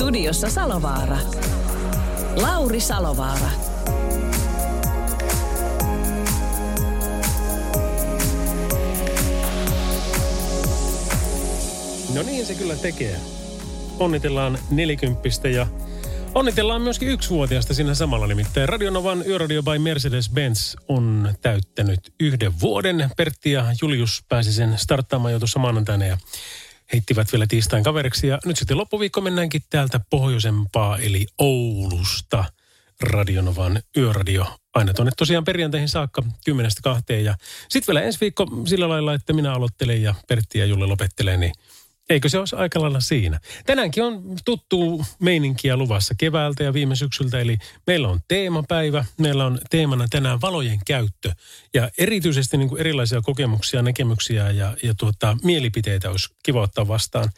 Studiossa Salovaara. Lauri Salovaara. No niin se kyllä tekee. Onnitellaan nelikymppistä ja onnitellaan myöskin yksivuotiaasta siinä samalla nimittäin. Radionovan Yöradio by Mercedes-Benz on täyttänyt yhden vuoden. Pertti ja Julius pääsi sen starttaamaan jo tuossa maanantaina ja heittivät vielä tiistain kaveriksi. Ja nyt sitten loppuviikko mennäänkin täältä pohjoisempaa eli Oulusta. Radionovan Yöradio aina tuonne tosiaan perjanteihin saakka kymmenestä kahteen. Ja sitten vielä ensi viikko sillä lailla, että minä aloittelen ja Pertti ja Julle lopettelee, niin Eikö se olisi aika lailla siinä? Tänäänkin on tuttu meininkiä luvassa keväältä ja viime syksyltä, eli meillä on teemapäivä, meillä on teemana tänään valojen käyttö ja erityisesti niin kuin erilaisia kokemuksia, näkemyksiä ja, ja tuota, mielipiteitä olisi kiva ottaa vastaan.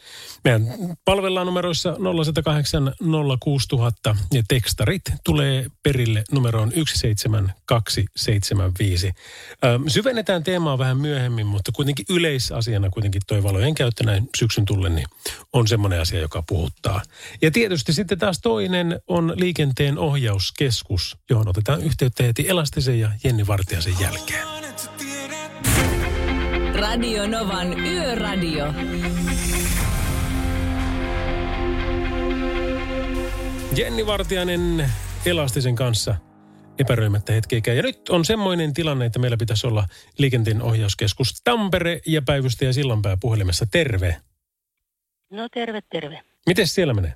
Meidän palvellaan numeroissa 0108 06000 ja tekstarit tulee perille numeroon 17275. syvennetään teemaa vähän myöhemmin, mutta kuitenkin yleisasiana kuitenkin toi valojen käyttö näin syksyn tullen, niin on semmoinen asia, joka puhuttaa. Ja tietysti sitten taas toinen on liikenteen ohjauskeskus, johon otetaan yhteyttä heti Elastisen ja Jenni Vartiasen jälkeen. Radio Novan Yöradio. Jenni Vartiainen Elastisen kanssa epäröimättä hetkeäkään. Ja nyt on semmoinen tilanne, että meillä pitäisi olla liikenteen ohjauskeskus Tampere ja päivystäjä Sillanpää puhelimessa. Terve. No terve, terve. Miten siellä menee?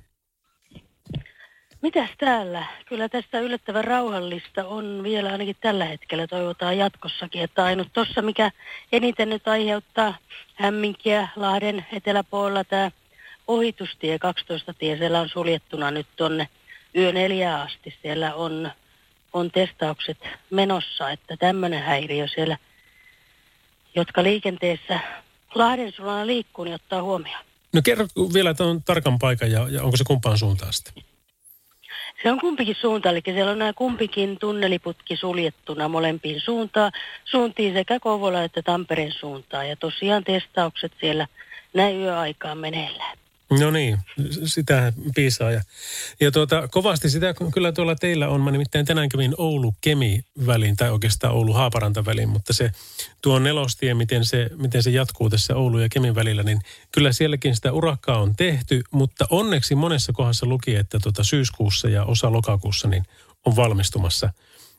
Mitäs täällä? Kyllä tästä yllättävän rauhallista on vielä ainakin tällä hetkellä. Toivotaan jatkossakin, että ainut tuossa, mikä eniten nyt aiheuttaa hämminkiä Lahden eteläpuolella tämä ohitustie 12 tie, siellä on suljettuna nyt tuonne yö neljä asti. Siellä on, on testaukset menossa, että tämmöinen häiriö siellä, jotka liikenteessä Lahden sulana liikkuu, niin ottaa huomioon. No kerro vielä tuon tarkan paikan ja, ja onko se kumpaan suuntaan sitten? Se on kumpikin suunta, eli siellä on nämä kumpikin tunneliputki suljettuna molempiin suuntaan, suuntiin sekä Kouvola että Tampereen suuntaan. Ja tosiaan testaukset siellä näin yöaikaan meneillään. No niin, sitä piisaa. Ja, ja tuota, kovasti sitä kyllä tuolla teillä on. Mä nimittäin tänään kävin Oulu-Kemi-väliin, tai oikeastaan Oulu-Haaparanta-väliin, mutta se tuo nelostie, miten se, miten se jatkuu tässä Oulu- ja Kemin välillä, niin kyllä sielläkin sitä urakkaa on tehty, mutta onneksi monessa kohdassa luki, että tuota syyskuussa ja osa lokakuussa niin on valmistumassa.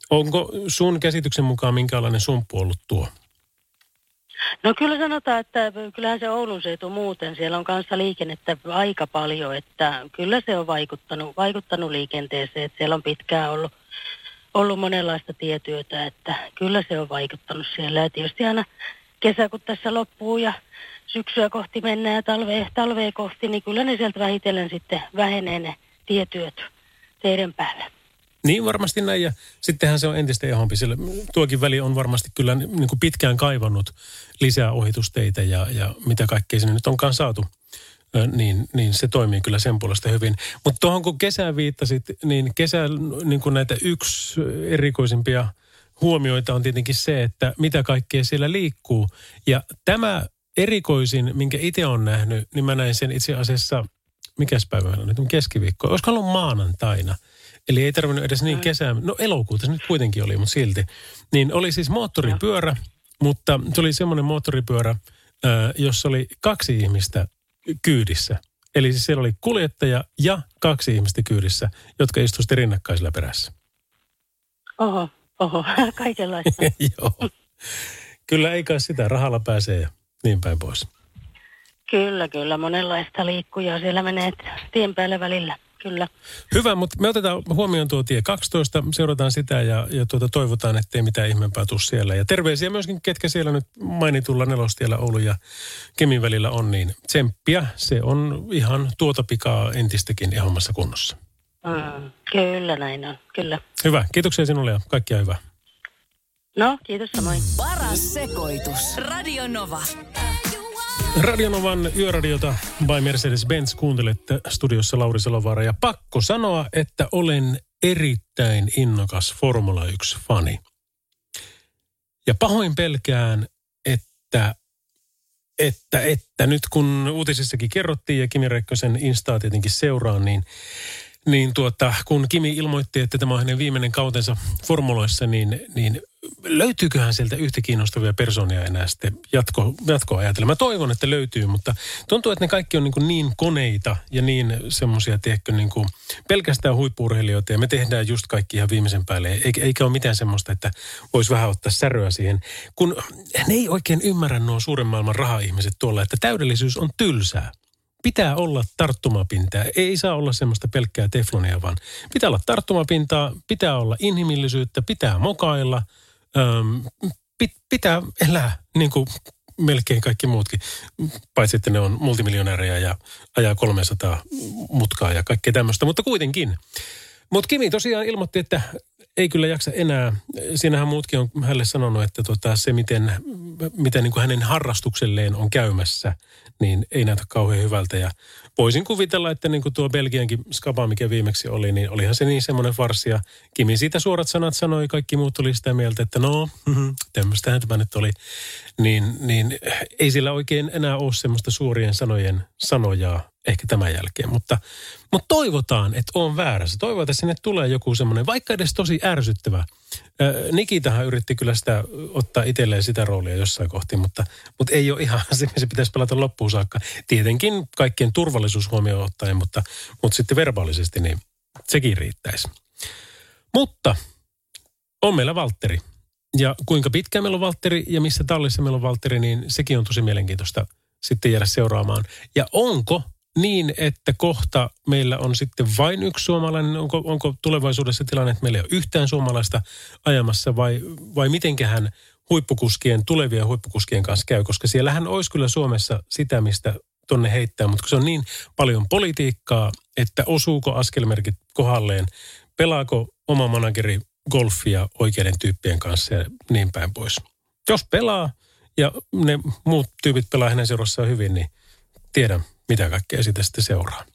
Onko sun käsityksen mukaan minkälainen sumppu ollut tuo? No kyllä sanotaan, että kyllähän se Oulun seutu muuten, siellä on kanssa liikennettä aika paljon, että kyllä se on vaikuttanut, vaikuttanut liikenteeseen, että siellä on pitkään ollut, ollut monenlaista tietyötä, että kyllä se on vaikuttanut siellä. Ja tietysti aina kesä, kun tässä loppuu ja syksyä kohti mennään ja talvea, talvea kohti, niin kyllä ne sieltä vähitellen sitten vähenee ne tietyöt teidän päälle. Niin varmasti näin ja sittenhän se on entistä ehompi, sillä tuokin väli on varmasti kyllä niin kuin pitkään kaivannut lisää ohitusteitä ja, ja mitä kaikkea sinne nyt onkaan saatu. Niin, niin se toimii kyllä sen puolesta hyvin. Mutta tuohon kun kesään viittasit, niin kesä niin kuin näitä yksi erikoisimpia huomioita on tietenkin se, että mitä kaikkea siellä liikkuu. Ja tämä erikoisin, minkä itse on nähnyt, niin mä näin sen itse asiassa, mikäs päivä on nyt, keskiviikko, olisiko ollut maanantaina – Eli ei tarvinnut edes niin kesää, no elokuuta se nyt kuitenkin oli, mutta silti. Niin oli siis moottoripyörä, mutta se oli semmoinen moottoripyörä, jossa oli kaksi ihmistä kyydissä. Eli siis siellä oli kuljettaja ja kaksi ihmistä kyydissä, jotka istuivat rinnakkaisella perässä. Oho, oho, kaikenlaista. Joo. Kyllä ei kai sitä, rahalla pääsee ja niin päin pois. Kyllä, kyllä. Monenlaista liikkujaa siellä menee tien päälle välillä kyllä. Hyvä, mutta me otetaan huomioon tuo tie 12, seurataan sitä ja, ja tuota, toivotaan, ettei mitään ihmeempää tule siellä. Ja terveisiä myöskin, ketkä siellä nyt mainitulla nelostiellä Oulu ja Kemin välillä on, niin tsemppiä, se on ihan tuota pikaa entistäkin ehommassa kunnossa. Mm, kyllä näin on, kyllä. Hyvä. Kiitoksia sinulle ja kaikkia hyvää. No, kiitos samoin. Paras sekoitus. Radio Nova. Radionovan yöradiota by Mercedes-Benz kuuntelette studiossa Lauri Salovaara. Ja pakko sanoa, että olen erittäin innokas Formula 1-fani. Ja pahoin pelkään, että, että, että nyt kun uutisissakin kerrottiin ja Kimi Rekkosen Instaa tietenkin seuraa, niin niin tuota, kun Kimi ilmoitti, että tämä on hänen viimeinen kautensa formuloissa, niin, niin löytyyköhän sieltä yhtä kiinnostavia persoonia enää sitten jatko, jatkoa ajatella? Mä toivon, että löytyy, mutta tuntuu, että ne kaikki on niin, niin koneita ja niin semmoisia, tiedätkö, niin kuin pelkästään huippuurheilijoita ja me tehdään just kaikki ihan viimeisen päälle. Eikä, eikä ole mitään semmoista, että voisi vähän ottaa säröä siihen. Kun ne ei oikein ymmärrä nuo suuren maailman raha-ihmiset tuolla, että täydellisyys on tylsää pitää olla tarttumapintaa. Ei saa olla semmoista pelkkää teflonia, vaan pitää olla tarttumapintaa, pitää olla inhimillisyyttä, pitää mokailla, äm, pit, pitää elää niin kuin melkein kaikki muutkin, paitsi että ne on multimiljonäärejä ja ajaa 300 mutkaa ja kaikkea tämmöistä, mutta kuitenkin. Mutta Kimi tosiaan ilmoitti, että ei kyllä jaksa enää. Siinähän muutkin on hänelle sanonut, että tota, se miten, miten niin kuin hänen harrastukselleen on käymässä, niin ei näytä kauhean hyvältä. Ja voisin kuvitella, että niin kuin tuo Belgiankin skaba, mikä viimeksi oli, niin olihan se niin semmoinen farsi. Ja Kimi siitä suorat sanat sanoi, kaikki muut oli sitä mieltä, että no, mm-hmm, tämmöistähän tämä nyt oli. Niin, niin ei sillä oikein enää ole semmoista suorien sanojen sanojaa ehkä tämän jälkeen. Mutta, mutta toivotaan, että on väärässä. Toivotaan, että sinne tulee joku semmoinen, vaikka edes tosi ärsyttävä. Nikitahan yritti kyllä sitä ottaa itselleen sitä roolia jossain kohti, mutta, mutta ei ole ihan se, se pitäisi pelata loppuun saakka. Tietenkin kaikkien turvallisuus huomioon ottaen, mutta, mutta sitten verbaalisesti niin sekin riittäisi. Mutta on meillä Valtteri. Ja kuinka pitkä meillä on Valtteri ja missä tallissa meillä on Valtteri, niin sekin on tosi mielenkiintoista sitten jäädä seuraamaan. Ja onko niin, että kohta meillä on sitten vain yksi suomalainen? Onko, onko tulevaisuudessa tilanne, että meillä ei ole yhtään suomalaista ajamassa vai, vai mitenköhän huippukuskien, tulevien huippukuskien kanssa käy? Koska siellähän olisi kyllä Suomessa sitä, mistä tonne heittää, mutta kun se on niin paljon politiikkaa, että osuuko askelmerkit kohdalleen, pelaako oma manageri golfia oikeiden tyyppien kanssa ja niin päin pois. Jos pelaa ja ne muut tyypit pelaa hänen seurassaan hyvin, niin tiedän, mitä kaikkea sitä sitten seuraa.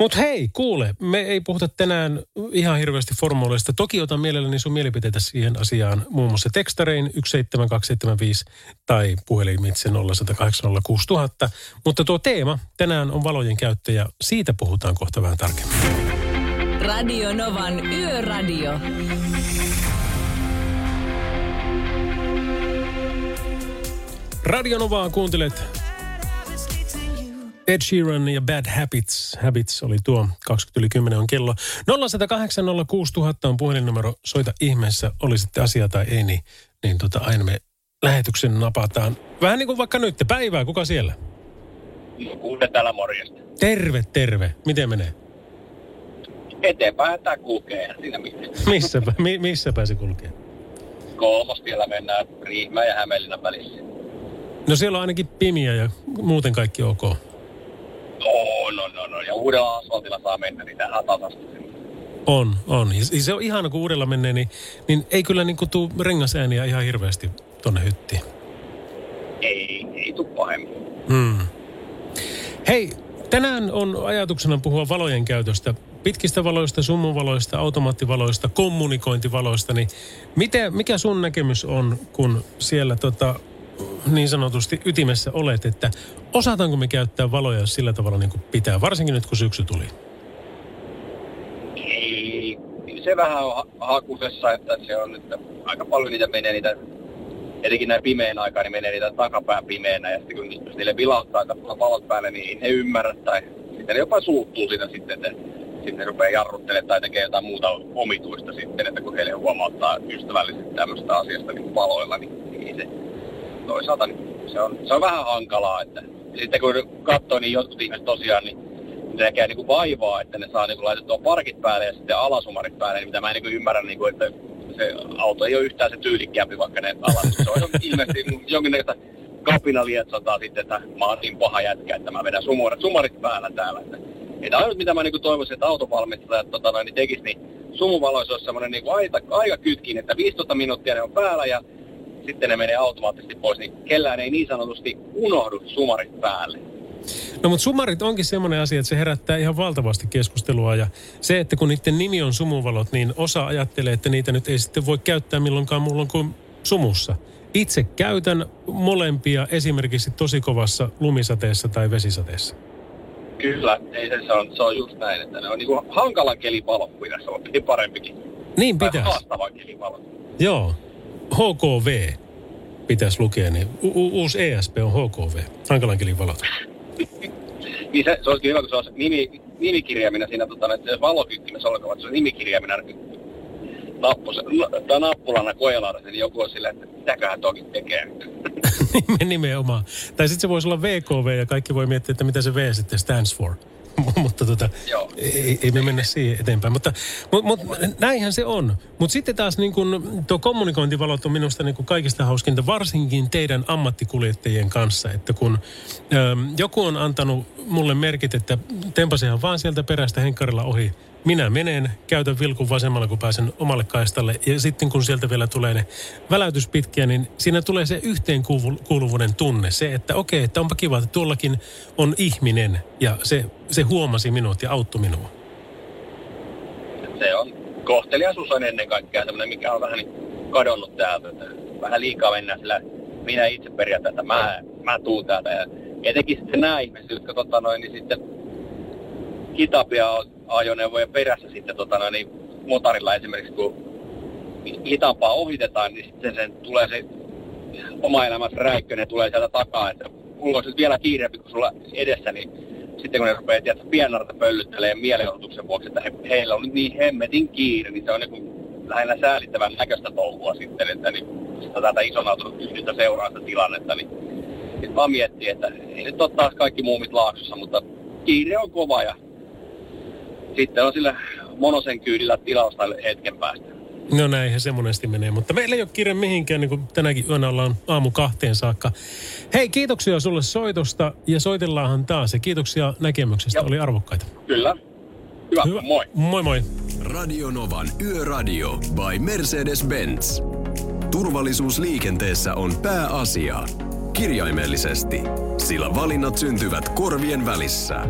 Mutta hei, kuule, me ei puhuta tänään ihan hirveästi formuloista. Toki otan mielelläni sun mielipiteitä siihen asiaan muun muassa tekstarein 17275 tai puhelimitse 0806000. Mutta tuo teema tänään on valojen käyttö ja siitä puhutaan kohta vähän tarkemmin. Radio Novan Yöradio. Radio Novaa kuuntelet Ed Sheeran ja Bad Habits. Habits oli tuo 20 yli 10 on kello. 0108 06000 on puhelinnumero. Soita ihmeessä, oli sitten asia tai ei, niin, niin tota, aina me lähetyksen napataan. Vähän niin kuin vaikka nyt. Päivää, kuka siellä? Kuunne täällä morjesta. Terve, terve. Miten menee? Eteenpäin tämä kulkee siinä mitään. Missäpä, mi, missäpä se kulkee? Kolmostiellä mennään Riihimäen ja Hämeenlinnan välissä. No siellä on ainakin pimiä ja muuten kaikki ok. On, on, on, on. Ja uudella asfaltilla saa mennä, niin tähän tasasta. On, on. Ja se on ihana, kun uudella menee, niin, niin ei kyllä niin kuin tuu rengasääniä ihan hirveästi tonne hyttiin. Ei, ei tuu pahemmin. Hmm. Hei, tänään on ajatuksena puhua valojen käytöstä. Pitkistä valoista, summuvaloista, automaattivaloista, kommunikointivaloista. Niin miten, mikä sun näkemys on, kun siellä tota, niin sanotusti ytimessä olet, että osataanko me käyttää valoja sillä tavalla niin kuin pitää, varsinkin nyt kun syksy tuli? Ei, se vähän on hakusessa, että se on nyt aika paljon niitä menee niitä, etenkin näin pimeän aikaa, niin menee niitä takapään pimeänä ja sitten kun niille vilauttaa valot päälle, niin he ymmärrä tai sitten ne jopa suuttuu siitä sitten, että sitten ne rupeaa jarruttelemaan tai tekee jotain muuta omituista sitten, että kun heille huomauttaa ystävällisesti tämmöistä asiasta niin valoilla, niin, niin se toisaalta niin se, on, se on vähän hankalaa. Että, sitten kun katsoo, niin jotkut ihmiset tosiaan niin ne näkee niin vaivaa, että ne saa niin laitettua parkit päälle ja sitten alasumarit päälle, niin mitä mä en niin kuin ymmärrä, niin kuin, että se auto ei ole yhtään se tyylikkäämpi, vaikka ne alas. Se on ilmeisesti jonkinnäköistä kapina lietsotaan sitten, että mä oon niin paha jätkä, että mä vedän sumarit, sumarit päällä täällä. Että Että ainut mitä mä niin toivoisin, että autovalmistajat tota, niin tekisi, niin sumuvaloissa olisi semmoinen niin aika, aika kytkin, että 15 minuuttia ne on päällä ja sitten ne menee automaattisesti pois, niin kellään ei niin sanotusti unohdu sumarit päälle. No mutta sumarit onkin semmoinen asia, että se herättää ihan valtavasti keskustelua ja se, että kun niiden nimi on sumuvalot, niin osa ajattelee, että niitä nyt ei sitten voi käyttää milloinkaan mulla kuin sumussa. Itse käytän molempia esimerkiksi tosi kovassa lumisateessa tai vesisateessa. Kyllä, ei se, se, on, se on just näin, että ne on niinku hankalan kelin valot pitäisi olla parempikin. Niin pitäisi. haastavan kelin valot. Joo. HKV pitäisi lukea, niin u- u- uusi ESP on HKV, hankalan kelin valot. niin se, se olisikin hyvä, kun se olisi nimi, nimikirjaimina siinä, tota, että se valokykkimessä olkoon, että se on nimikirjaimina nappus, tai nappulana kojelaudassa, niin joku on silleen, että mitäköhän toki tekee. Nimenomaan. Tai sitten se voisi olla VKV ja kaikki voi miettiä, että mitä se V sitten stands for. Mutta tota, Joo. ei, ei me mennä siihen eteenpäin. Mutta, mutta, mutta näinhän se on. Mutta sitten taas niin kun, tuo kommunikointivalot on minusta niin kaikista hauskinta, varsinkin teidän ammattikuljettajien kanssa. Että kun äm, joku on antanut mulle merkit, että tempasehan vaan sieltä perästä henkkarilla ohi. Minä menen, käytän vilkun vasemmalla, kun pääsen omalle kaistalle. Ja sitten kun sieltä vielä tulee ne väläytyspitkiä, niin siinä tulee se yhteenkuuluvuuden tunne. Se, että okei, että onpa kiva, että tuollakin on ihminen. Ja se, se huomasi minut ja auttoi minua. Se on, kohteliaisuus on ennen kaikkea semmoinen, mikä on vähän kadonnut täältä. Vähän liikaa mennään sillä, minä itse periaatteessa, mä, mä tuun täältä. Ja etenkin sitten nämä ihmiset, jotka tota noin, niin sitten hitaampia ajoneuvoja perässä sitten tota niin motorilla esimerkiksi, kun hitaampaa ohitetaan, niin sitten sen tulee se oma elämässä räikkönen tulee sieltä takaa, että mulla olisi vielä kiireempi kuin sulla edessä, niin sitten kun ne rupeaa tietysti pienarta pöllyttelee mielenosoituksen vuoksi, että he, heillä on niin hemmetin kiire, niin se on niin lähinnä säälittävän näköistä touhua sitten, että niin, tätä isonautunut seuraa sitä tilannetta, niin sitten vaan miettii, että ei nyt ole taas kaikki muumit laaksossa, mutta kiire on kova ja sitten on sillä monosen kyydillä tilausta hetken päästä. No näinhän se monesti menee, mutta meillä ei ole kiire mihinkään, niin kuin tänäkin yönä ollaan aamu kahteen saakka. Hei, kiitoksia sulle soitosta ja soitellaanhan taas ja kiitoksia näkemyksestä, Joo. oli arvokkaita. Kyllä. Hyvä, Hyvä. moi. Moi moi. Radio Novan Yöradio by Mercedes-Benz. Turvallisuus liikenteessä on pääasia. Kirjaimellisesti, sillä valinnat syntyvät korvien välissä.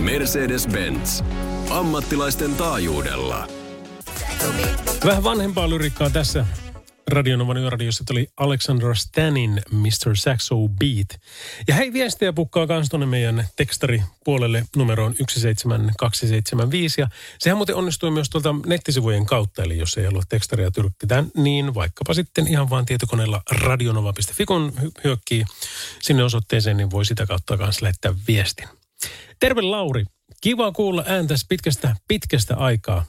Mercedes-Benz. Ammattilaisten taajuudella. Vähän vanhempaa lyrikkaa tässä Radionovan yöradiossa tuli Alexandra Stanin Mr. Saxo Beat. Ja hei, viestejä pukkaa kans tuonne meidän tekstaripuolelle numeroon 17275. Ja sehän muuten onnistui myös tuolta nettisivujen kautta, eli jos ei halua tekstaria tyrkkitä, niin vaikkapa sitten ihan vaan tietokoneella radionova.fi, kun hy- hyökkii sinne osoitteeseen, niin voi sitä kautta kanssa lähettää viestin. Terve Lauri, kiva kuulla ääntäs pitkästä, pitkästä aikaa.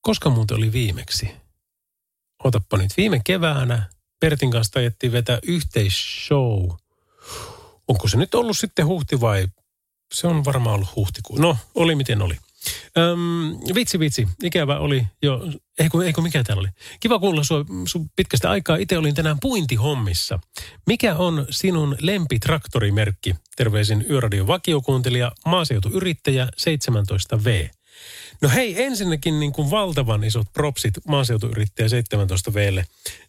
Koska muuten oli viimeksi? Otappa nyt viime keväänä Pertin kanssa tajettiin vetää yhteisshow. Onko se nyt ollut sitten huhti vai? Se on varmaan ollut huhtikuu. No, oli miten oli. Öm, vitsi, vitsi. Ikävä oli jo, eikö, eikö mikä täällä oli? Kiva kuulla sua, sun pitkästä aikaa. Itse olin tänään puintihommissa. Mikä on sinun lempitraktorimerkki? Terveisin Yöradion vakiokuuntelija, maaseutuyrittäjä 17V. No hei, ensinnäkin niin kuin valtavan isot propsit maaseutuyrittäjä 17Vlle.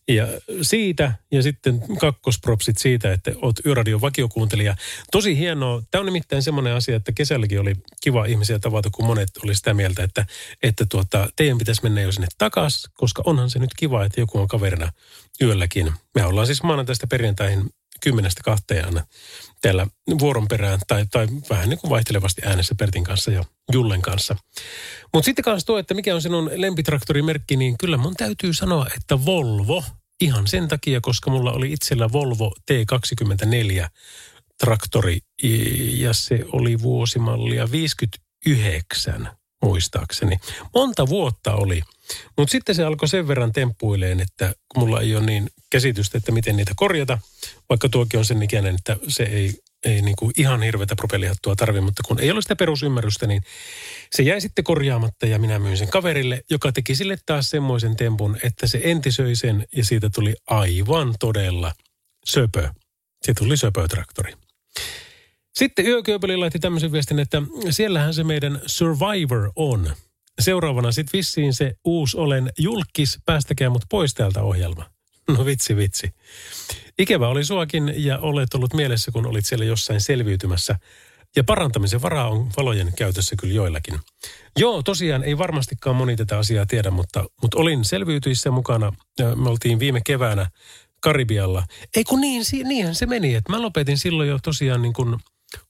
Ja siitä, ja sitten kakkospropsit siitä, että oot Yöradion vakiokuuntelija. Tosi hienoa. Tämä on nimittäin semmoinen asia, että kesälläkin oli kiva ihmisiä tavata, kun monet oli sitä mieltä, että, että tuota, teidän pitäisi mennä jo sinne takaisin, koska onhan se nyt kiva, että joku on kaverina yölläkin. Me ollaan siis maanantaista perjantaihin kymmenestä kahteen aina täällä vuoron perään tai, tai vähän niin kuin vaihtelevasti äänessä Pertin kanssa ja Jullen kanssa. Mutta sitten kanssa tuo, että mikä on sinun lempitraktorimerkki, niin kyllä mun täytyy sanoa, että Volvo. Ihan sen takia, koska mulla oli itsellä Volvo T24 traktori ja se oli vuosimallia 59 muistaakseni. Monta vuotta oli. Mutta sitten se alkoi sen verran temppuileen, että mulla ei ole niin käsitystä, että miten niitä korjata, vaikka tuokin on sen ikäinen, että se ei, ei niinku ihan hirveätä propellihattua tarvi, mutta kun ei ole sitä perusymmärrystä, niin se jäi sitten korjaamatta ja minä myin sen kaverille, joka teki sille taas semmoisen tempun, että se entisöi sen ja siitä tuli aivan todella söpö. Se tuli söpötraktori. Sitten Yökööpeli laitti tämmöisen viestin, että siellähän se meidän Survivor on. Seuraavana sitten vissiin se uusi olen julkis, päästäkää mut pois täältä ohjelma. No vitsi vitsi. Ikävä oli suakin ja olet ollut mielessä, kun olit siellä jossain selviytymässä. Ja parantamisen varaa on valojen käytössä kyllä joillakin. Joo, tosiaan ei varmastikaan moni tätä asiaa tiedä, mutta, mutta olin selviytyissä mukana. Me oltiin viime keväänä Karibialla. Ei kun niin, niinhän se meni, että mä lopetin silloin jo tosiaan niin kuin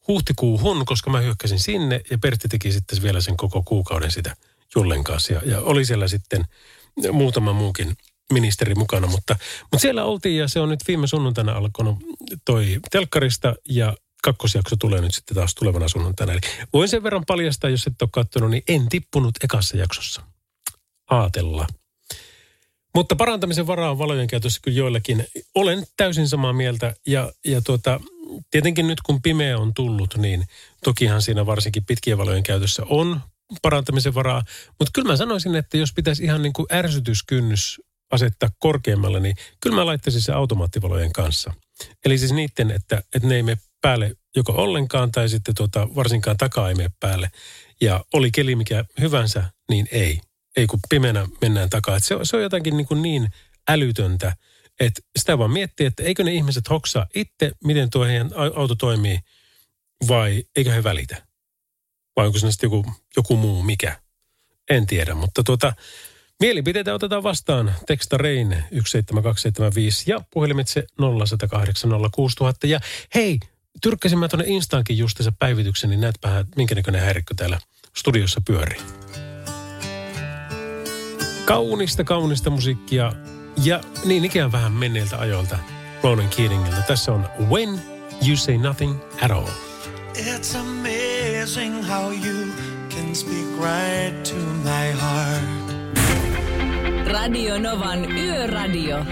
huhtikuuhun, koska mä hyökkäsin sinne ja Pertti teki sitten vielä sen koko kuukauden sitä Jullen kanssa. Ja, ja oli siellä sitten muutama muukin ministeri mukana, mutta, mutta siellä oltiin ja se on nyt viime sunnuntaina alkanut toi telkkarista ja kakkosjakso tulee nyt sitten taas tulevana sunnuntaina. Eli voin sen verran paljastaa, jos et ole katsonut, niin en tippunut ekassa jaksossa. Aatella. Mutta parantamisen varaa on valojen käytössä kyllä joillakin. Olen täysin samaa mieltä ja, ja tuota, tietenkin nyt kun pimeä on tullut, niin tokihan siinä varsinkin pitkien valojen käytössä on parantamisen varaa. Mutta kyllä mä sanoisin, että jos pitäisi ihan niin kuin ärsytyskynnys asettaa korkeammalle, niin kyllä mä laittaisin se automaattivalojen kanssa. Eli siis niiden, että, että ne ei mene päälle joko ollenkaan tai sitten tuota, varsinkaan takaa ei mene päälle. Ja oli keli mikä hyvänsä, niin ei. Ei kun pimeänä mennään takaa. se, se on jotakin niin, kuin niin älytöntä, että sitä vaan miettii, että eikö ne ihmiset hoksaa itse, miten tuo heidän auto toimii, vai eikö he välitä? Vai onko se sitten joku, joku muu mikä? En tiedä, mutta tuota, Mielipiteitä otetaan vastaan. Teksta Rein 17275 ja puhelimitse 0108 06000. Ja hei, tyrkkäsin mä tuonne Instaankin justiinsa päivityksen, niin näetpä minkä näköinen häirikkö täällä studiossa pyörii. Kaunista, kaunista musiikkia ja niin ikään vähän menneiltä ajoilta Ronan Keatingilta. Tässä on When You Say Nothing At All. It's amazing how you can speak right to my heart. Radio Novan Yöradio.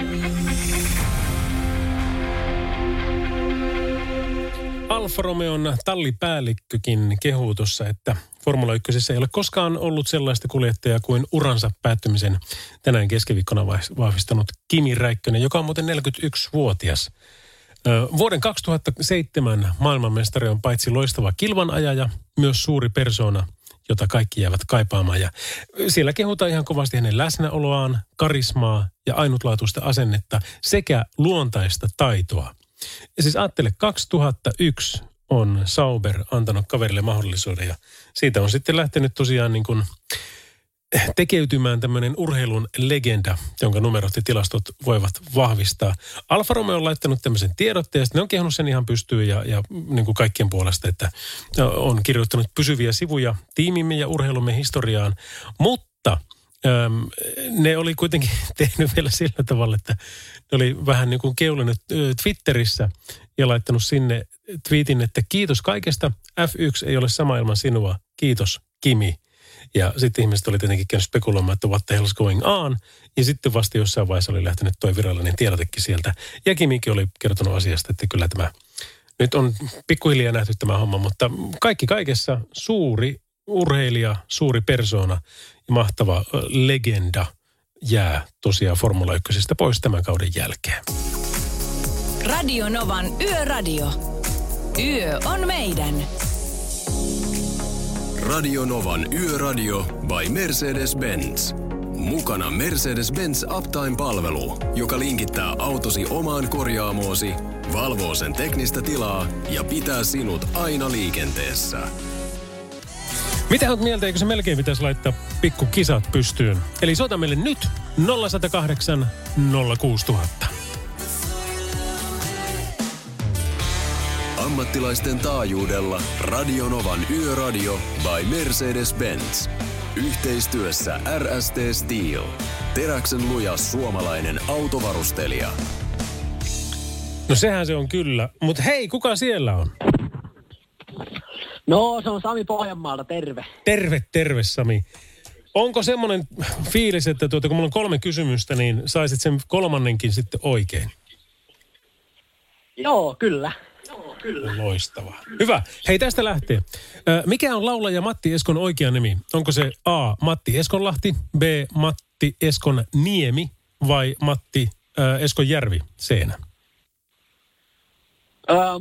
Alfa Romeon tallipäällikkökin kehuu tuossa, että Formula 1 ei ole koskaan ollut sellaista kuljettajaa kuin uransa päättymisen tänään keskiviikkona vahvistanut Kimi Räikkönen, joka on muuten 41-vuotias. Vuoden 2007 maailmanmestari on paitsi loistava kilvanajaja, myös suuri persona – jota kaikki jäävät kaipaamaan. Ja siellä kehutaan ihan kovasti hänen läsnäoloaan, karismaa ja ainutlaatuista asennetta sekä luontaista taitoa. Ja siis ajattele, 2001 on Sauber antanut kaverille mahdollisuuden ja siitä on sitten lähtenyt tosiaan niin kuin tekeytymään tämmöinen urheilun legenda, jonka numerot ja tilastot voivat vahvistaa. Alfa Romeo on laittanut tämmöisen tiedotteen ja ne on kehunut sen ihan pystyyn ja, ja niin kuin kaikkien puolesta, että on kirjoittanut pysyviä sivuja tiimimme ja urheilumme historiaan, mutta äm, ne oli kuitenkin tehnyt vielä sillä tavalla, että ne oli vähän niin kuin keulinut Twitterissä ja laittanut sinne tweetin, että kiitos kaikesta, F1 ei ole sama ilman sinua, kiitos Kimi. Ja sitten ihmiset oli tietenkin käynyt spekuloimaan, että what the hell is going on. Ja sitten vasta jossain vaiheessa oli lähtenyt toi virallinen tiedotekin sieltä. Ja Kimikin oli kertonut asiasta, että kyllä tämä nyt on pikkuhiljaa nähty tämä homma, mutta kaikki kaikessa suuri urheilija, suuri persona ja mahtava legenda jää tosiaan Formula 1 pois tämän kauden jälkeen. Radio Novan Yöradio. Yö on meidän. Radio Novan Yöradio by Mercedes-Benz. Mukana Mercedes-Benz Uptime-palvelu, joka linkittää autosi omaan korjaamoosi, valvoo sen teknistä tilaa ja pitää sinut aina liikenteessä. Mitä olet mieltä, eikö se melkein pitäisi laittaa pikku kisat pystyyn? Eli soita meille nyt 0108 06000. Ammattilaisten taajuudella Radionovan Yöradio by Mercedes-Benz. Yhteistyössä RST Steel. Teräksen luja suomalainen autovarustelija. No sehän se on kyllä. Mutta hei, kuka siellä on? No, se on Sami Pohjanmaalta, terve. Terve, terve Sami. Onko semmoinen fiilis, että tuota, kun mulla on kolme kysymystä, niin saisit sen kolmannenkin sitten oikein? Joo, kyllä. Kyllä. Loistava. Hyvä. Hei, tästä lähtee. Mikä on laulaja Matti Eskon oikea nimi? Onko se A. Matti Eskonlahti, B. Matti Eskon Niemi vai Matti äh, Eskon Järvi Seenä?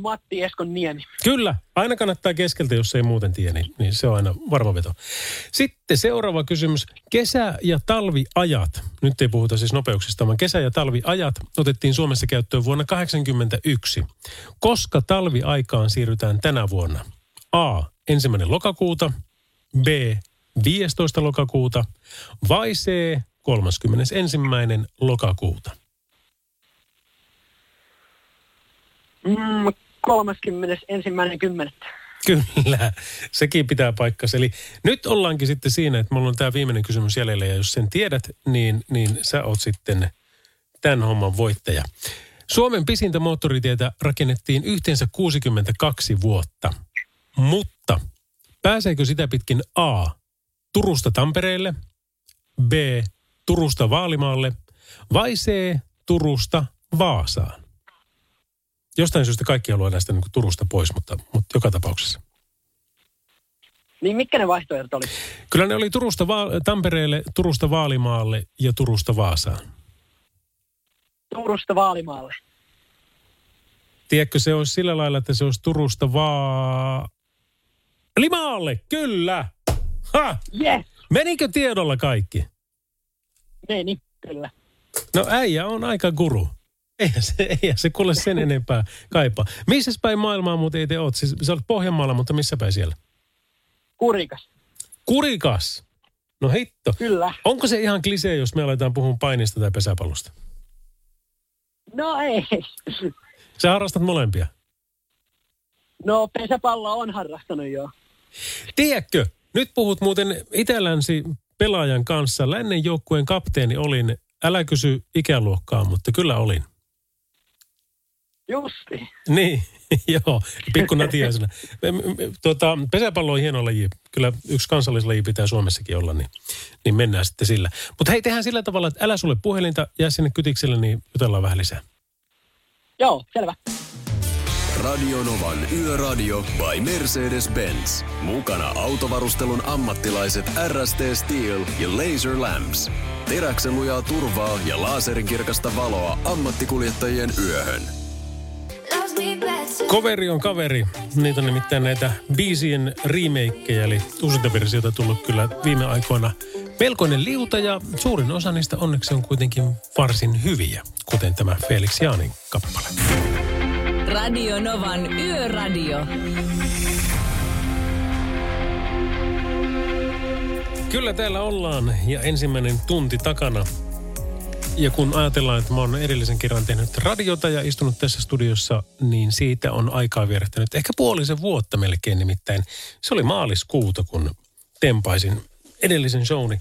Matti Eskon Niemi. Kyllä, aina kannattaa keskeltä, jos ei muuten tiedä, niin, niin se on aina varma veto. Sitten seuraava kysymys. Kesä- ja talviajat, nyt ei puhuta siis nopeuksista, vaan kesä- ja talviajat otettiin Suomessa käyttöön vuonna 1981. Koska talviaikaan siirrytään tänä vuonna? A. Ensimmäinen lokakuuta, B. 15. lokakuuta vai C. 31. lokakuuta? Mm, 31.10. Kyllä, sekin pitää paikkansa. Eli nyt ollaankin sitten siinä, että mulla on tämä viimeinen kysymys jäljellä, ja jos sen tiedät, niin, niin sä oot sitten tämän homman voittaja. Suomen pisintä moottoritietä rakennettiin yhteensä 62 vuotta, mutta pääseekö sitä pitkin A. Turusta Tampereelle, B. Turusta Vaalimaalle vai C. Turusta Vaasaan? Jostain syystä kaikki haluaa näistä niin kuin Turusta pois, mutta, mutta joka tapauksessa. Niin mitkä ne vaihtoehdot oli? Kyllä ne oli Turusta Va- Tampereelle, Turusta Vaalimaalle ja Turusta Vaasaan. Turusta Vaalimaalle. Tiedätkö, se olisi sillä lailla, että se olisi Turusta vaan... Limaalle, kyllä! Ha! Yes! Menikö tiedolla kaikki? Meni, kyllä. No äijä on aika guru. Eihän se, eihän se kuule sen enempää kaipaa. Missä päin maailmaa muuten ei te oot? Siis, sä olet Pohjanmaalla, mutta missä päin siellä? Kurikas. Kurikas. No hitto. Kyllä. Onko se ihan klisee, jos me aletaan puhua painista tai pesäpallosta? No ei. Sä harrastat molempia. No pesäpallo on harrastanut jo. Tiedätkö, nyt puhut muuten itälänsi pelaajan kanssa. Lännen joukkueen kapteeni olin. Älä kysy ikäluokkaa, mutta kyllä olin. Justi. Niin, joo, pikku natiaisena. Tuota, pesäpallo on hieno laji. Kyllä yksi kansallislaji pitää Suomessakin olla, niin, niin mennään sitten sillä. Mutta hei, tehdään sillä tavalla, että älä sulle puhelinta, jää sinne kytikselle, niin jutellaan vähän lisää. Joo, selvä. Radionovan Yöradio by Mercedes-Benz. Mukana autovarustelun ammattilaiset RST Steel ja Laser Lamps. Teräksen lujaa turvaa ja laserin kirkasta valoa ammattikuljettajien yöhön. Coveri on kaveri. Niitä on nimittäin näitä biisien remakeja, eli uusinta versioita tullut kyllä viime aikoina melkoinen liuta ja suurin osa niistä onneksi on kuitenkin varsin hyviä, kuten tämä Felix Jaanin kappale. Radio Novan Yöradio. Kyllä täällä ollaan ja ensimmäinen tunti takana. Ja kun ajatellaan, että mä oon edellisen kerran tehnyt radiota ja istunut tässä studiossa, niin siitä on aikaa vierähtänyt ehkä puolisen vuotta melkein nimittäin. Se oli maaliskuuta, kun tempaisin edellisen showni.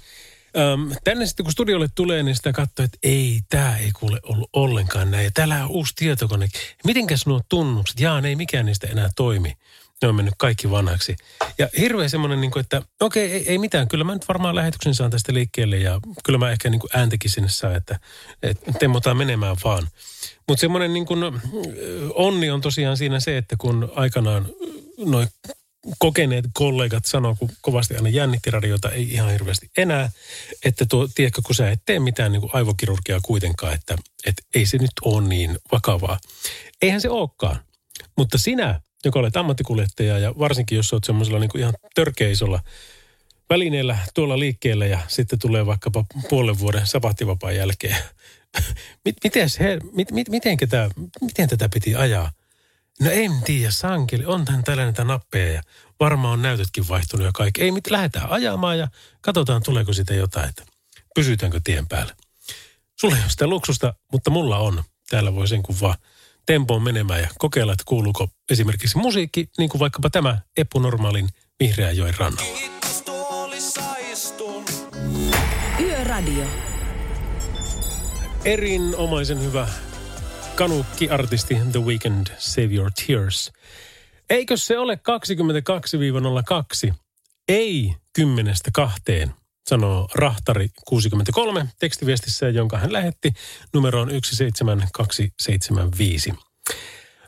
Öm, tänne sitten kun studiolle tulee, niin sitä katsoo, että ei, tämä ei kuule ollut ollenkaan näin. Ja täällä on uusi tietokone. Mitenkäs nuo tunnukset? Jaa, ei mikään niistä enää toimi. Ne on mennyt kaikki vanhaksi. Ja hirveä semmoinen, niin kuin, että okei, okay, ei, ei mitään. Kyllä mä nyt varmaan lähetyksen saan tästä liikkeelle ja kyllä mä ehkä niin kuin ääntäkin sinne saa, että, että temmotaan menemään vaan. Mutta semmoinen niin kuin, onni on tosiaan siinä se, että kun aikanaan noin kokeneet kollegat sanoo, kun kovasti aina jännitti radiota, ei ihan hirveästi enää, että tuo, tiedätkö, kun sä et tee mitään niin kuin aivokirurgiaa kuitenkaan, että, että ei se nyt ole niin vakavaa. Eihän se olekaan. Mutta sinä, joka olet ammattikuljettaja ja varsinkin jos olet semmoisella niin ihan törkeisolla välineellä tuolla liikkeellä ja sitten tulee vaikkapa puolen vuoden sapattivapaan jälkeen. miten, he, mit, mit, miten, tätä, miten tätä piti ajaa? No en tiedä, sankeli. On tän täällä näitä nappeja ja varmaan on näytötkin vaihtunut ja kaikki. Ei mit, lähdetään ajamaan ja katsotaan tuleeko siitä jotain, että pysytäänkö tien päällä. Sulla ei ole sitä luksusta, mutta mulla on. Täällä voi sen vaan tempoon menemään ja kokeilla, että kuuluuko esimerkiksi musiikki, niin kuin vaikkapa tämä Eppu Normaalin Vihreän joen rannalla. Yöradio. Erinomaisen hyvä kanukki-artisti The Weeknd, Save Your Tears. Eikö se ole 22-02? Ei kymmenestä kahteen, sanoo Rahtari 63 tekstiviestissä, jonka hän lähetti numeroon 17275.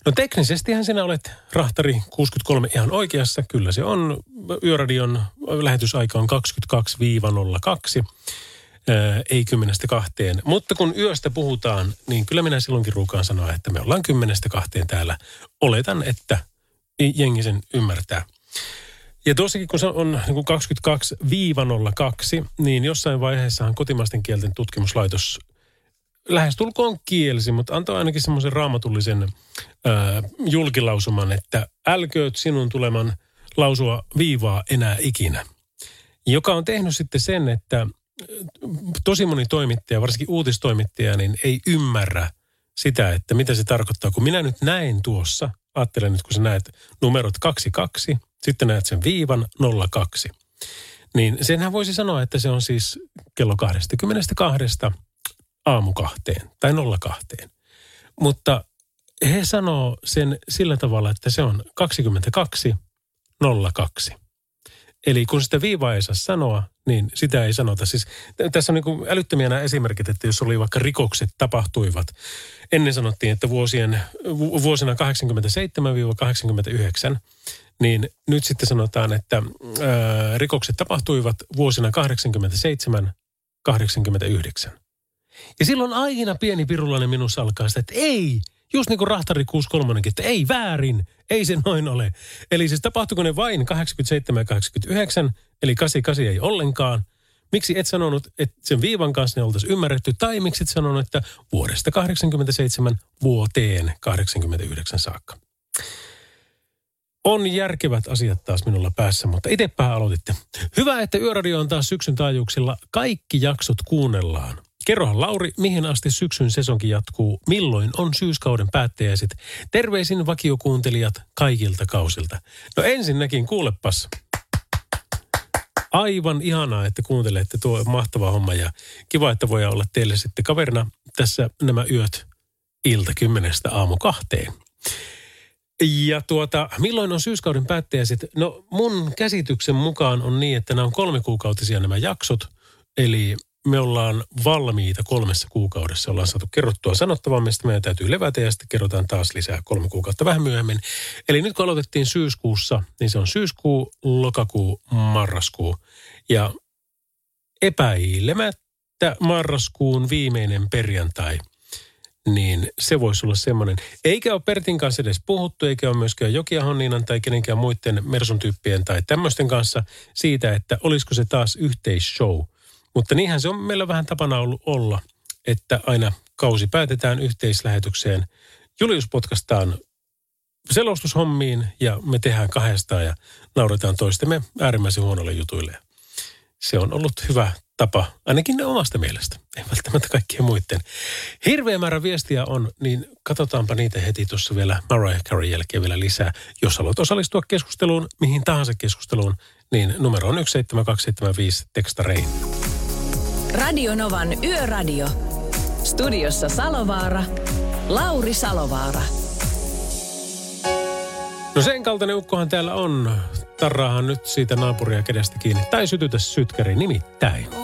No teknisestihän sinä olet Rahtari 63 ihan oikeassa. Kyllä se on. Yöradion lähetysaika on 22-02. ää, ei kymmenestä kahteen. Mutta kun yöstä puhutaan, niin kyllä minä silloinkin ruukaan sanoa, että me ollaan kymmenestä kahteen täällä. Oletan, että jengi sen ymmärtää. Ja tuossakin kun se on niin 22-02, niin jossain vaiheessahan kotimaisten kielten tutkimuslaitos lähestulkoon kielsi, mutta antoi ainakin semmoisen raamatullisen ää, julkilausuman, että älkööt sinun tuleman lausua viivaa enää ikinä. Joka on tehnyt sitten sen, että tosi moni toimittaja, varsinkin uutistoimittaja, niin ei ymmärrä sitä, että mitä se tarkoittaa. Kun minä nyt näin tuossa, ajattelen nyt kun sä näet numerot 22, sitten näet sen viivan 02. Niin senhän voisi sanoa, että se on siis kello 22 aamu kahteen tai 02. Mutta he sanoo sen sillä tavalla, että se on 22 02. Eli kun sitä viivaa ei saa sanoa, niin sitä ei sanota. Siis tässä on niin älyttömiä nämä esimerkit, että jos oli vaikka rikokset tapahtuivat. Ennen sanottiin, että vuosien, vuosina 87-89, niin nyt sitten sanotaan, että ää, rikokset tapahtuivat vuosina 87-89. Ja silloin aina pieni pirulainen minussa alkaa sitä, että ei, just niin kuin Rahtari 63, että ei väärin, ei se noin ole. Eli siis tapahtuiko ne vain 87 ja 89, eli 88 ei ollenkaan. Miksi et sanonut, että sen viivan kanssa ne oltaisiin ymmärretty, tai miksi et sanonut, että vuodesta 87 vuoteen 89 saakka. On järkevät asiat taas minulla päässä, mutta itsepä aloititte. Hyvä, että Yöradio on taas syksyn taajuuksilla. Kaikki jaksot kuunnellaan. Kerrohan Lauri, mihin asti syksyn sesonki jatkuu, milloin on syyskauden päättäjäiset. Terveisin vakiokuuntelijat kaikilta kausilta. No ensinnäkin kuulepas. Aivan ihanaa, että kuuntelette tuo mahtava homma ja kiva, että voi olla teille sitten kaverina tässä nämä yöt ilta kymmenestä aamu kahteen. Ja tuota, milloin on syyskauden päättäjäiset? No mun käsityksen mukaan on niin, että nämä on kolme kuukautisia nämä jaksot. Eli me ollaan valmiita kolmessa kuukaudessa. Ollaan saatu kerrottua sanottavaa, mistä meidän täytyy levätä ja sitten kerrotaan taas lisää kolme kuukautta vähän myöhemmin. Eli nyt kun aloitettiin syyskuussa, niin se on syyskuu, lokakuu, marraskuu. Ja epäilemättä marraskuun viimeinen perjantai, niin se voisi olla semmoinen. Eikä ole Pertin kanssa edes puhuttu, eikä ole myöskään Jokia Honninan tai kenenkään muiden Mersun tyyppien tai tämmöisten kanssa siitä, että olisiko se taas yhteisshow – mutta niinhän se on meillä vähän tapana ollut olla, että aina kausi päätetään yhteislähetykseen. Julius potkastaan selostushommiin ja me tehdään kahdestaan ja nauretaan toistemme äärimmäisen huonolle jutuille. Se on ollut hyvä tapa, ainakin ne omasta mielestä, ei välttämättä kaikkien muiden. Hirveä määrä viestiä on, niin katsotaanpa niitä heti tuossa vielä Mariah Carey jälkeen vielä lisää. Jos haluat osallistua keskusteluun, mihin tahansa keskusteluun, niin numero on 17275 tekstareihin. Radionovan Yöradio. Studiossa Salovaara. Lauri Salovaara. No sen kaltainen ukkohan täällä on. Tarraahan nyt siitä naapuria kädestä kiinni. Tai sytytä sytkäri nimittäin.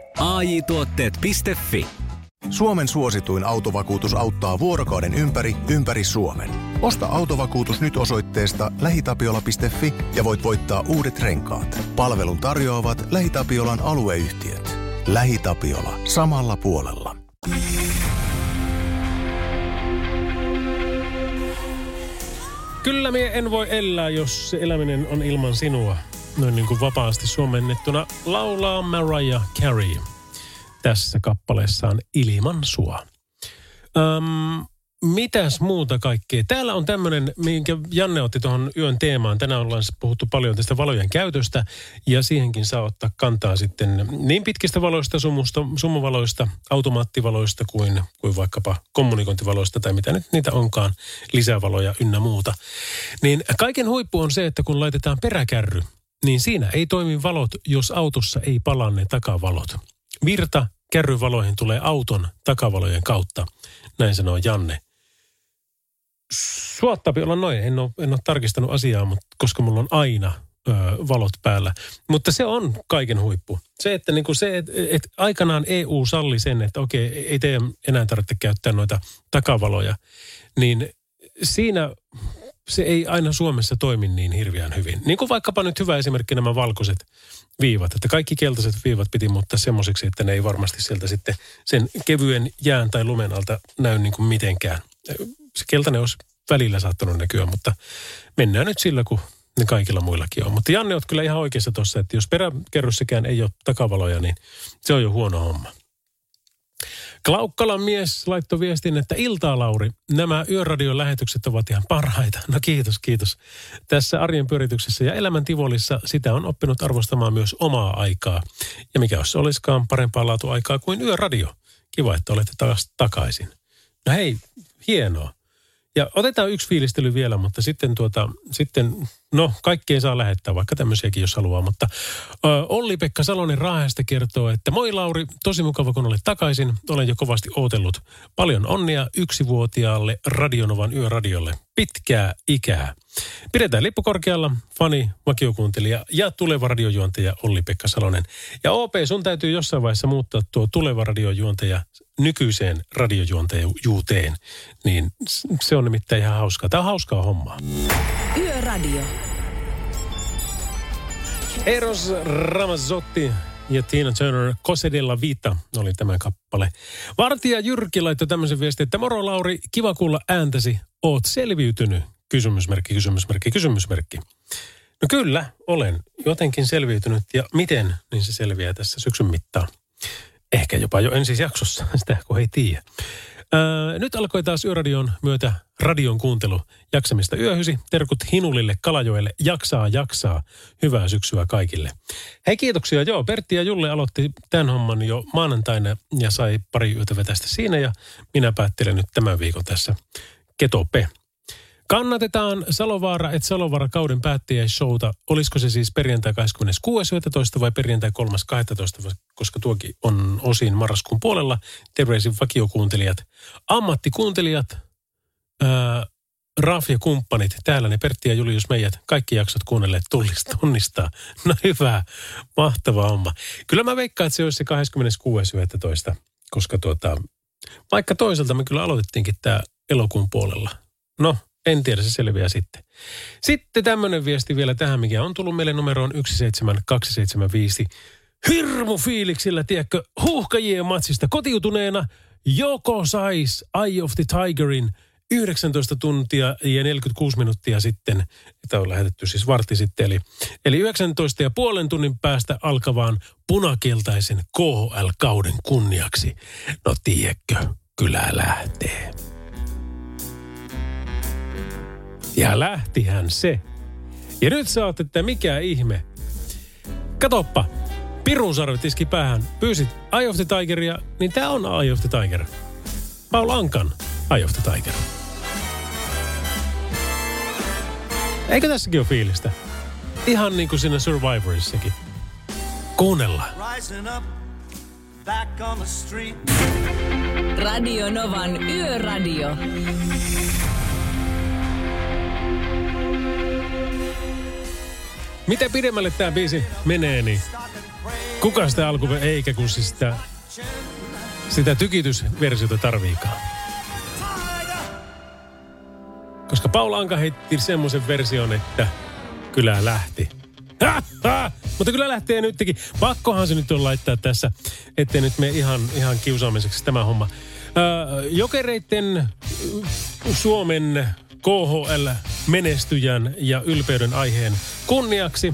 AI Tuotteet.fi Suomen suosituin autovakuutus auttaa vuorokauden ympäri, ympäri Suomen. Osta autovakuutus nyt osoitteesta lähitapiola.fi ja voit voittaa uudet renkaat. Palvelun tarjoavat LähiTapiolan alueyhtiöt. LähiTapiola. Samalla puolella. Kyllä minä en voi elää, jos se eläminen on ilman sinua. Noin niin kuin vapaasti suomennettuna laulaa Mariah Carey tässä kappaleessaan Ilman sua. Öm, mitäs muuta kaikkea? Täällä on tämmöinen, minkä Janne otti tuohon yön teemaan. Tänään ollaan siis puhuttu paljon tästä valojen käytöstä ja siihenkin saa ottaa kantaa sitten niin pitkistä valoista, sumusta, sumuvaloista, automaattivaloista kuin, kuin vaikkapa kommunikointivaloista tai mitä nyt niitä onkaan, lisävaloja ynnä muuta. Niin kaiken huippu on se, että kun laitetaan peräkärry niin siinä ei toimi valot, jos autossa ei palaa ne takavalot. Virta kärryvaloihin tulee auton takavalojen kautta, näin sanoo Janne. Suottapi olla noin, en ole, en ole tarkistanut asiaa, mutta koska mulla on aina ö, valot päällä. Mutta se on kaiken huippu. Se, että niin kuin se, että et aikanaan EU salli sen, että okei, ei teidän enää tarvitse käyttää noita takavaloja, niin siinä se ei aina Suomessa toimi niin hirveän hyvin. Niin kuin vaikkapa nyt hyvä esimerkki nämä valkoiset viivat. Että kaikki keltaiset viivat piti muuttaa semmoisiksi, että ne ei varmasti sieltä sitten sen kevyen jään tai lumen alta näy niin kuin mitenkään. Se keltainen olisi välillä saattanut näkyä, mutta mennään nyt sillä, kun ne kaikilla muillakin on. Mutta Janne, oot kyllä ihan oikeassa tuossa, että jos peräkerrossäkään ei ole takavaloja, niin se on jo huono homma. Klaukkalan mies laittoi viestin, että iltaa Lauri, nämä yöradion lähetykset ovat ihan parhaita. No kiitos, kiitos. Tässä arjen pyörityksessä ja elämän tivolissa sitä on oppinut arvostamaan myös omaa aikaa. Ja mikä jos olisikaan parempaa laatuaikaa kuin yöradio. Kiva, että olette taas takaisin. No hei, hienoa. Ja otetaan yksi fiilistely vielä, mutta sitten tuota, sitten, no kaikki ei saa lähettää, vaikka tämmöisiäkin jos haluaa. Mutta Olli-Pekka Salonen Raahesta kertoo, että moi Lauri, tosi mukava kun olet takaisin. Olen jo kovasti ootellut. Paljon onnea yksivuotiaalle Radionovan yöradiolle. Pitkää ikää. Pidetään lippu korkealla, fani, vakiokuuntelija ja tuleva radiojuontaja Olli-Pekka Salonen. Ja OP, sun täytyy jossain vaiheessa muuttaa tuo tuleva radiojuontaja nykyiseen radiojuontajuuteen. Niin se on nimittäin ihan hauskaa. Tämä on hauskaa hommaa. Yöradio. Eros Ramazzotti ja Tina Turner, Cosedella Vita oli tämä kappale. Vartija Jyrki laittoi tämmöisen viestin, että moro Lauri, kiva kuulla ääntäsi. Oot selviytynyt? Kysymysmerkki, kysymysmerkki, kysymysmerkki. No kyllä, olen jotenkin selviytynyt ja miten, niin se selviää tässä syksyn mittaan. Ehkä jopa jo ensi jaksossa, sitä kun ei tiedä. Öö, nyt alkoi taas Yöradion myötä radion kuuntelu. Jaksamista yöhysi, terkut Hinulille, Kalajoelle, jaksaa, jaksaa. Hyvää syksyä kaikille. Hei kiitoksia, joo, Pertti ja Julle aloitti tämän homman jo maanantaina ja sai pari yötä vetästä siinä ja minä päättelen nyt tämän viikon tässä Ketope. Kannatetaan Salovaara et Salovaara kauden päättäjäishowta. Olisiko se siis perjantai 26.11. vai perjantai 3.12. koska tuokin on osin marraskuun puolella. Terveisin vakiokuuntelijat. Ammattikuuntelijat, ää, Raf ja kumppanit, täällä ne Pertti ja Julius meidät, kaikki jaksot kuunnelleet tullista, tunnistaa. No hyvä, mahtava homma. Kyllä mä veikkaan, että se olisi se 26.11. koska tuota, vaikka toisaalta me kyllä aloitettiinkin tämä elokuun puolella. No, en tiedä, se selviää sitten. Sitten tämmöinen viesti vielä tähän, mikä on tullut meille numeroon 17275. Hirmu fiiliksillä, tiedätkö, huuhkajien matsista kotiutuneena joko sais Eye of the Tigerin 19 tuntia ja 46 minuuttia sitten, tämä on lähetetty siis vartti sitten, eli, eli 19 ja puolen tunnin päästä alkavaan punakeltaisen KHL-kauden kunniaksi. No tiedätkö, kyllä lähtee. Ja lähtihän se. Ja nyt sä oot, että mikä ihme. Katoppa, Pirun sarvet iski päähän. Pyysit Eye of the Tigeria, niin tää on Eye of the Tiger. Paul Ankan Eye of the Tiger. Eikö tässäkin ole fiilistä? Ihan niin kuin siinä Survivorissakin. Kuunnellaan. Radio Novan Yöradio. Mitä pidemmälle tämä biisi menee, niin kuka sitä alku, eikä kun siis sitä, sitä tykitysversiota tarviikaan. Koska Paula Anka heitti semmoisen version, että kyllä lähti. Ha, ha! Mutta kyllä lähtee nytkin. Pakkohan se nyt on laittaa tässä, ettei nyt mene ihan, ihan kiusaamiseksi tämä homma. Öö, jokereiden Suomen KHL-menestyjän ja ylpeyden aiheen kunniaksi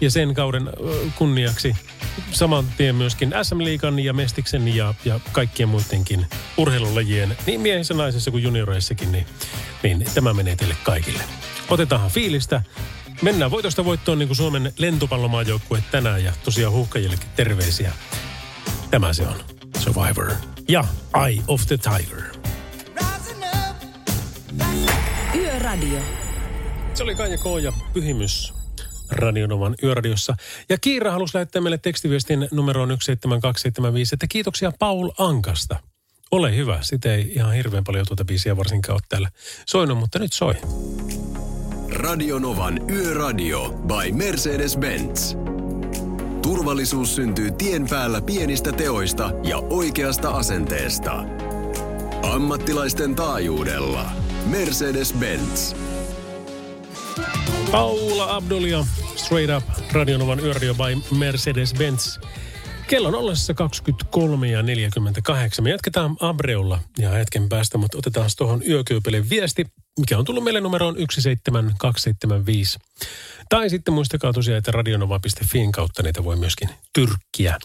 ja sen kauden kunniaksi saman tien myöskin SM-liikan ja Mestiksen ja, ja kaikkien muidenkin urheilulajien, niin miehissä, naisissa kuin junioreissakin, niin, niin tämä menee teille kaikille. Otetaan fiilistä. Mennään voitosta voittoon niin kuin Suomen lentopallomaajoukkue tänään ja tosiaan huuhkajillekin terveisiä. Tämä se on Survivor ja Eye of the Tiger. Yöradio. Se oli Kaija K. ja Pyhimys Radionovan yöradiossa. Ja Kiira halusi lähettää meille tekstiviestin numeroon 17275, että kiitoksia Paul Ankasta. Ole hyvä, sitä ei ihan hirveän paljon tuota biisiä varsinkaan ole täällä soinut, mutta nyt soi. Radionovan Yöradio by Mercedes-Benz. Turvallisuus syntyy tien päällä pienistä teoista ja oikeasta asenteesta. Ammattilaisten taajuudella. Mercedes-Benz. Paula Abdulia, Straight Up, Radionovan yöradio by Mercedes-Benz. Kello on ollessa 23 ja 48. Me jatketaan Abreulla ja hetken päästä, mutta otetaan tuohon yökyöpelin viesti, mikä on tullut meille numeroon 17275. Tai sitten muistakaa tosiaan, että radionova.fiin kautta niitä voi myöskin tyrkkiä.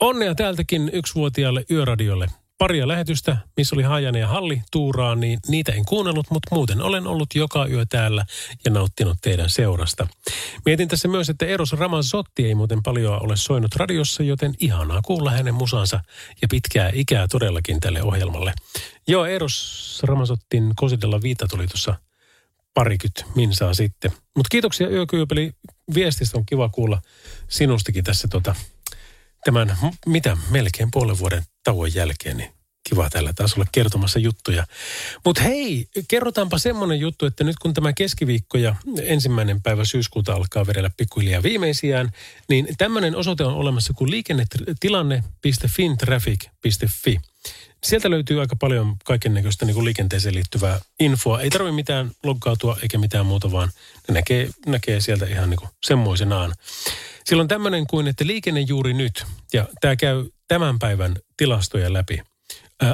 Onnea täältäkin yksivuotiaalle yöradiolle paria lähetystä, missä oli Hajane ja Halli tuuraa, niin niitä en kuunnellut, mutta muuten olen ollut joka yö täällä ja nauttinut teidän seurasta. Mietin tässä myös, että Eros Ramazzotti ei muuten paljon ole soinut radiossa, joten ihanaa kuulla hänen musansa ja pitkää ikää todellakin tälle ohjelmalle. Joo, Eros Ramazzottin Kosidella viita tuli tuossa parikyt minsaa sitten. Mutta kiitoksia Yökyöpeli viestistä, on kiva kuulla sinustakin tässä tota, tämän, mitä, melkein puolen vuoden tauon jälkeen, niin kiva täällä taas olla kertomassa juttuja. Mutta hei, kerrotaanpa semmoinen juttu, että nyt kun tämä keskiviikko ja ensimmäinen päivä syyskuuta alkaa vedellä pikkuhiljaa viimeisiään, niin tämmöinen osoite on olemassa kuin liikennetilanne.fintraffic.fi. Sieltä löytyy aika paljon kaiken näköistä niin liikenteeseen liittyvää infoa. Ei tarvitse mitään loggautua eikä mitään muuta, vaan ne näkee, näkee sieltä ihan niin kuin semmoisenaan. Silloin tämmöinen kuin, että liikenne juuri nyt, ja tämä käy tämän päivän tilastoja läpi.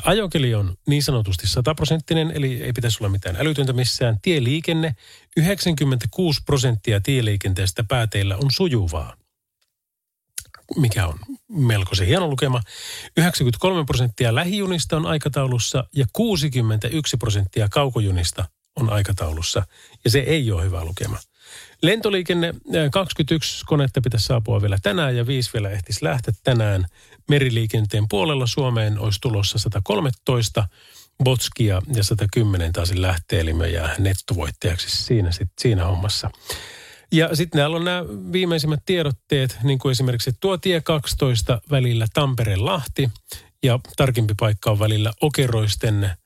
Ajokeli on niin sanotusti sataprosenttinen, eli ei pitäisi olla mitään älytöntä missään. Tieliikenne, 96 prosenttia tieliikenteestä pääteillä on sujuvaa mikä on melko se hieno lukema. 93 prosenttia lähijunista on aikataulussa ja 61 prosenttia kaukojunista on aikataulussa. Ja se ei ole hyvä lukema. Lentoliikenne 21 konetta pitäisi saapua vielä tänään ja viisi vielä ehtisi lähteä tänään. Meriliikenteen puolella Suomeen olisi tulossa 113 Botskia ja 110 taas lähtee, eli me jää nettovoittajaksi siinä, sit, siinä hommassa. Ja sitten näillä on nämä viimeisimmät tiedotteet, niin kuin esimerkiksi tuo tie 12 välillä Tampere-Lahti ja tarkempi paikka on välillä Okeroisten ää,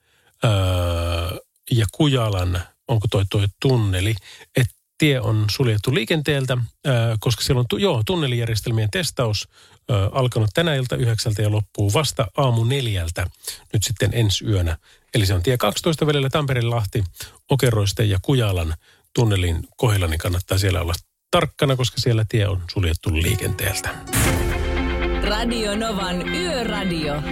ja Kujalan, onko toi toi tunneli, että tie on suljettu liikenteeltä, koska siellä on joo, tunnelijärjestelmien testaus alkanut tänä ilta yhdeksältä ja loppuu vasta aamu neljältä nyt sitten ensi yönä. Eli se on tie 12 välillä Tampere-Lahti, Okeroisten ja Kujalan tunnelin kohdalla, niin kannattaa siellä olla tarkkana, koska siellä tie on suljettu liikenteeltä. Radio Novan Yöradio.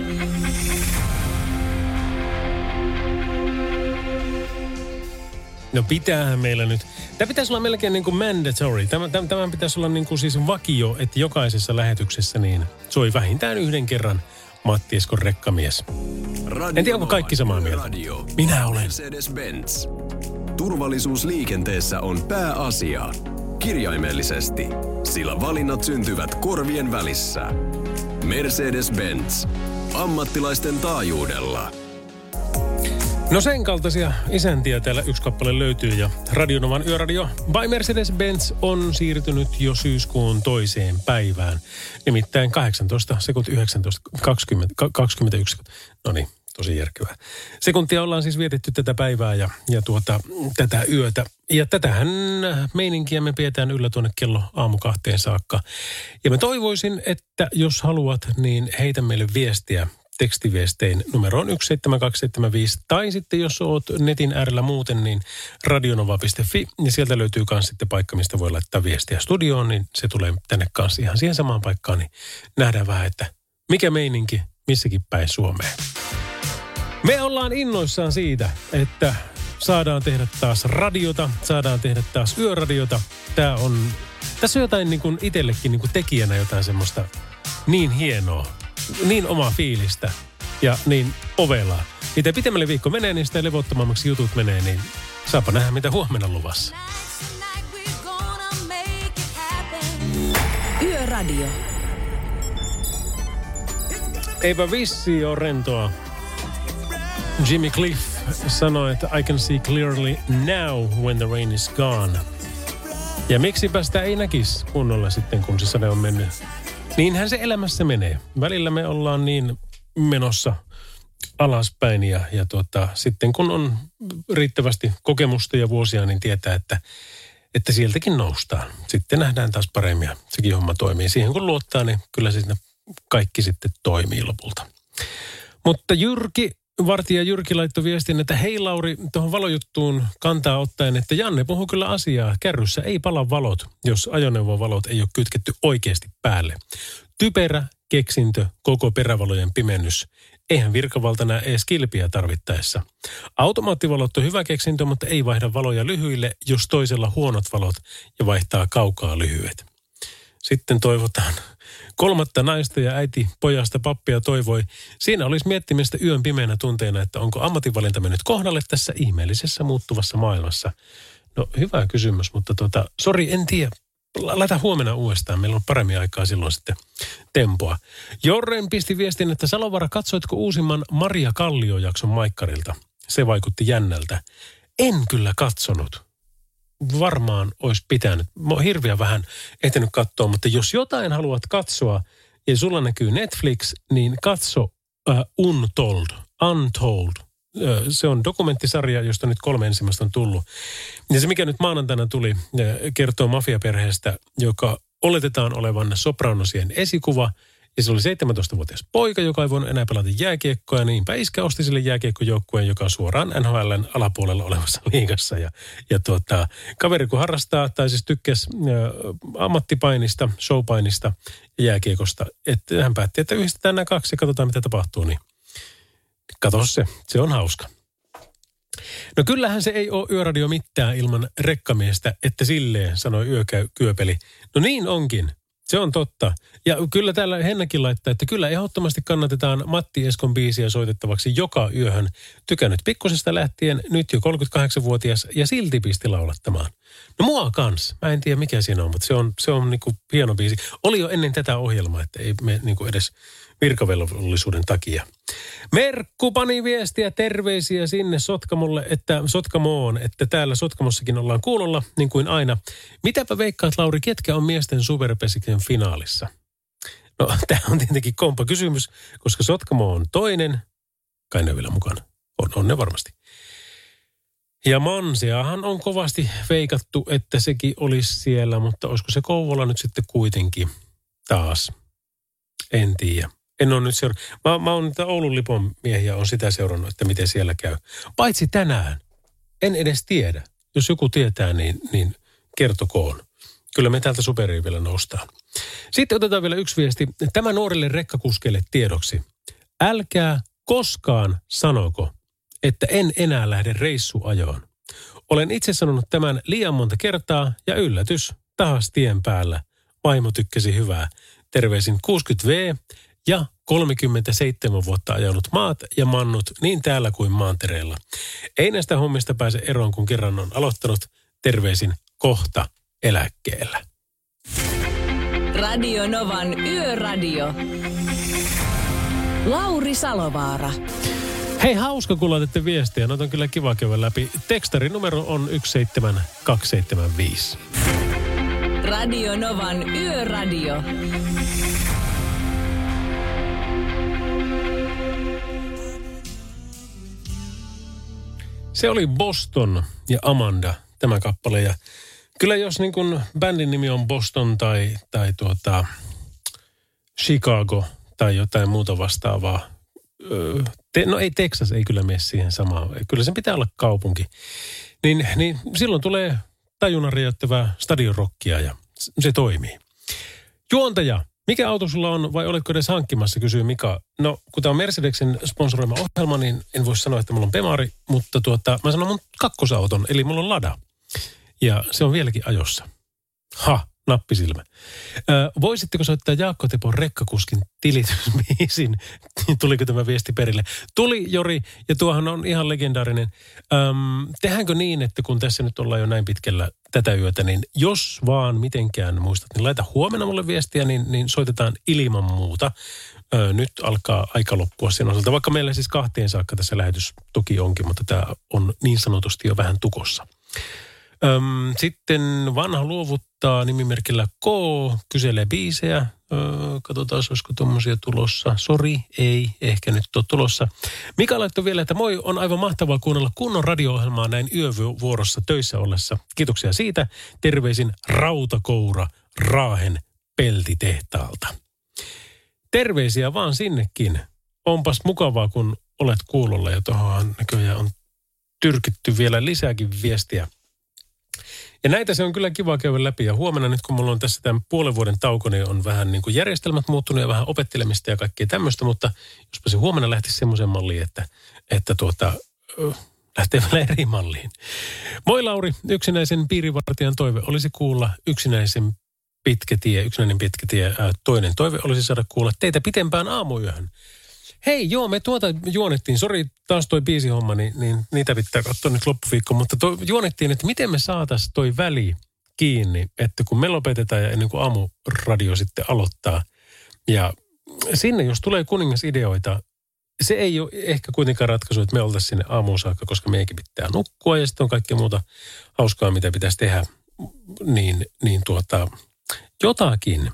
No pitäähän meillä nyt. Tämä pitäisi olla melkein niin kuin mandatory. Tämä, tämä, tämä pitäisi olla niin kuin siis vakio, että jokaisessa lähetyksessä niin soi vähintään yhden kerran Matti Eskon rekkamies. Radio en tiedä, onko kaikki samaa mieltä. Radio. Minä olen. Mercedes-Benz. Turvallisuus liikenteessä on pääasia. Kirjaimellisesti, sillä valinnat syntyvät korvien välissä. Mercedes-Benz. Ammattilaisten taajuudella. No sen kaltaisia isäntiä täällä yksi kappale löytyy ja Radionovan yöradio by Mercedes-Benz on siirtynyt jo syyskuun toiseen päivään. Nimittäin 18 sekunti 19, 20, 21. No niin, tosi järkevää. Sekuntia ollaan siis vietetty tätä päivää ja, ja tuota, tätä yötä. Ja tätähän meininkiä me pidetään yllä tuonne kello aamu kahteen saakka. Ja mä toivoisin, että jos haluat, niin heitä meille viestiä tekstiviestein numeroon 17275. Tai sitten jos oot netin äärellä muuten, niin radionova.fi. Ja sieltä löytyy myös sitten paikka, mistä voi laittaa viestiä studioon, niin se tulee tänne kanssa ihan siihen samaan paikkaan. Niin nähdään vähän, että mikä meininki missäkin päin Suomeen. Me ollaan innoissaan siitä, että saadaan tehdä taas radiota, saadaan tehdä taas yöradiota. Tää on, tässä on jotain niin kuin itsellekin niin kuin tekijänä jotain semmoista niin hienoa, niin omaa fiilistä ja niin ovelaa. Mitä pitemmälle viikko menee, niin sitä levottomammaksi jutut menee, niin saapa nähdä, mitä huomenna luvassa. Yöradio. Eipä vissi ole rentoa. Jimmy Cliff sanoi, että I can see clearly now when the rain is gone. Ja miksipä sitä ei näkisi kunnolla sitten, kun se sade on mennyt. Niinhän se elämässä menee. Välillä me ollaan niin menossa alaspäin ja, ja tuota, sitten kun on riittävästi kokemusta ja vuosia, niin tietää, että, että sieltäkin noustaan. Sitten nähdään taas paremmin ja sekin homma toimii. Siihen kun luottaa, niin kyllä sitten kaikki sitten toimii lopulta. Mutta Jyrki, vartija Jyrki laittoi viestin, että hei Lauri, tuohon valojuttuun kantaa ottaen, että Janne puhuu kyllä asiaa. Kärryssä ei pala valot, jos ajoneuvon valot ei ole kytketty oikeasti päälle. Typerä keksintö, koko perävalojen pimennys. Eihän virkavalta näe edes kilpiä tarvittaessa. Automaattivalot on hyvä keksintö, mutta ei vaihda valoja lyhyille, jos toisella huonot valot ja vaihtaa kaukaa lyhyet. Sitten toivotaan kolmatta naista ja äiti pojasta pappia toivoi. Siinä olisi miettimistä yön pimeänä tunteena, että onko ammatinvalinta mennyt kohdalle tässä ihmeellisessä muuttuvassa maailmassa. No hyvä kysymys, mutta tota, sori, en tiedä. Laita huomenna uudestaan. Meillä on paremmin aikaa silloin sitten tempoa. Jorren pisti viestin, että Salovara, katsoitko uusimman Maria Kallio-jakson Maikkarilta? Se vaikutti jännältä. En kyllä katsonut. Varmaan olisi pitänyt. Mä oon hirveän vähän ehtinyt katsoa, mutta jos jotain haluat katsoa ja sulla näkyy Netflix, niin katso uh, Untold. Untold. Uh, se on dokumenttisarja, josta nyt kolme ensimmäistä on tullut. Ja se, mikä nyt maanantaina tuli, uh, kertoo mafiaperheestä, joka oletetaan olevan sopranosien esikuva. Ja se oli 17-vuotias poika, joka ei voinut enää pelata jääkiekkoa. Niinpä iskä osti sille jääkiekkojoukkueen, joka on suoraan NHLn alapuolella olevassa liigassa. Ja, ja tuota, kaveri kun harrastaa, tai siis tykkäsi ammattipainista, showpainista ja jääkiekosta, että hän päätti, että yhdistetään nämä kaksi ja katsotaan, mitä tapahtuu. Niin kato se, se on hauska. No kyllähän se ei ole yöradio mitään ilman rekkamiestä, että silleen sanoi yökyöpeli. No niin onkin. Se on totta. Ja kyllä täällä Hennakin laittaa, että kyllä ehdottomasti kannatetaan Matti Eskon biisiä soitettavaksi joka yöhön. Tykännyt pikkusesta lähtien, nyt jo 38-vuotias ja silti pisti laulattamaan. No mua kans. Mä en tiedä mikä siinä on, mutta se on, se on niinku hieno biisi. Oli jo ennen tätä ohjelmaa, että ei me niinku edes virkavelvollisuuden takia. Merkku pani viestiä terveisiä sinne Sotkamolle, että Sotkamoon, että täällä Sotkamossakin ollaan kuulolla, niin kuin aina. Mitäpä veikkaat, Lauri, ketkä on miesten superpesiken finaalissa? No, tämä on tietenkin kompa kysymys, koska Sotkamo on toinen. Kai ne vielä mukana. On, on ne varmasti. Ja Mansiahan on kovasti veikattu, että sekin olisi siellä, mutta olisiko se Kouvola nyt sitten kuitenkin taas? En tiedä. En ole nyt seurannut. Mä, mä oon niitä Oulun Lipon miehiä, on sitä seurannut, että miten siellä käy. Paitsi tänään. En edes tiedä. Jos joku tietää, niin, niin kertokoon. Kyllä me täältä superiin vielä noustaan. Sitten otetaan vielä yksi viesti. Tämä nuorille rekkakuskeille tiedoksi. Älkää koskaan sanoko, että en enää lähde reissuajoon. Olen itse sanonut tämän liian monta kertaa ja yllätys, taas tien päällä. Vaimo tykkäsi hyvää. Terveisin 60V ja 37 vuotta ajanut maat ja mannut niin täällä kuin maantereella. Ei näistä hommista pääse eroon, kun kerran on aloittanut. Terveisin kohta eläkkeellä. Radio Novan Yöradio. Lauri Salovaara. Hei, hauska kun laitatte viestiä. Noita on kyllä kiva käydä läpi. Tekstarin numero on 17275. Radio Novan Yöradio. Se oli Boston ja Amanda, tämä kappale. Ja kyllä jos niin kun bändin nimi on Boston tai, tai tuota Chicago tai jotain muuta vastaavaa. Te, no ei Texas, ei kyllä mene siihen samaan. Kyllä sen pitää olla kaupunki. Niin, niin silloin tulee tajunnan räjäyttävää stadionrockia ja se toimii. Juontaja, mikä auto sulla on vai oletko edes hankkimassa, kysyy Mika. No, kun tämä on Mercedeksen sponsoroima ohjelma, niin en voi sanoa, että mulla on Pemari, mutta tuota, mä sanon mun kakkosauton, eli mulla on Lada. Ja se on vieläkin ajossa. Ha, nappisilmä. Ö, voisitteko soittaa Jaakko Tepon rekkakuskin tilitysbiisin? Tuliko tämä viesti perille? Tuli Jori, ja tuohan on ihan legendaarinen. Öm, tehäänkö niin, että kun tässä nyt ollaan jo näin pitkällä tätä yötä, niin jos vaan mitenkään muistat, niin laita huomenna mulle viestiä, niin, niin soitetaan ilman muuta. Ö, nyt alkaa aika loppua sen osalta, vaikka meillä siis kahteen saakka tässä lähetys toki onkin, mutta tämä on niin sanotusti jo vähän tukossa. Öm, sitten vanha luovuttaa nimimerkillä K, kyselee biisejä. Öö, katsotaan, olisiko tuommoisia tulossa. Sori, ei, ehkä nyt ole tulossa. Mika laittoi vielä, että moi, on aivan mahtavaa kuunnella kunnon radio-ohjelmaa näin yövuorossa töissä ollessa. Kiitoksia siitä. Terveisin Rautakoura Raahen peltitehtaalta. Terveisiä vaan sinnekin. Onpas mukavaa, kun olet kuulolla ja tuohon näköjään on tyrkitty vielä lisääkin viestiä. Ja näitä se on kyllä kiva käydä läpi. Ja huomenna nyt, kun mulla on tässä tämän puolen vuoden tauko, niin on vähän niin kuin järjestelmät muuttunut ja vähän opettelemista ja kaikkea tämmöistä. Mutta jospa se huomenna lähtisi semmoisen malliin, että, että tuota, lähtee vielä eri malliin. Moi Lauri, yksinäisen piirivartijan toive olisi kuulla yksinäisen pitkä tie, yksinäinen pitkä tie. Toinen toive olisi saada kuulla teitä pitempään aamuyöhön. Hei, joo, me tuota juonettiin. Sori, taas toi biisihomma, niin, niin niitä pitää katsoa nyt loppuviikko. Mutta to, juonettiin, että miten me saataisiin toi väli kiinni, että kun me lopetetaan ja ennen kuin aamuradio sitten aloittaa. Ja sinne, jos tulee kuningasideoita, se ei ole ehkä kuitenkaan ratkaisu, että me oltaisiin sinne aamuun saakka, koska meidänkin pitää nukkua ja sitten on kaikkea muuta hauskaa, mitä pitäisi tehdä. Niin, niin tuota, jotakin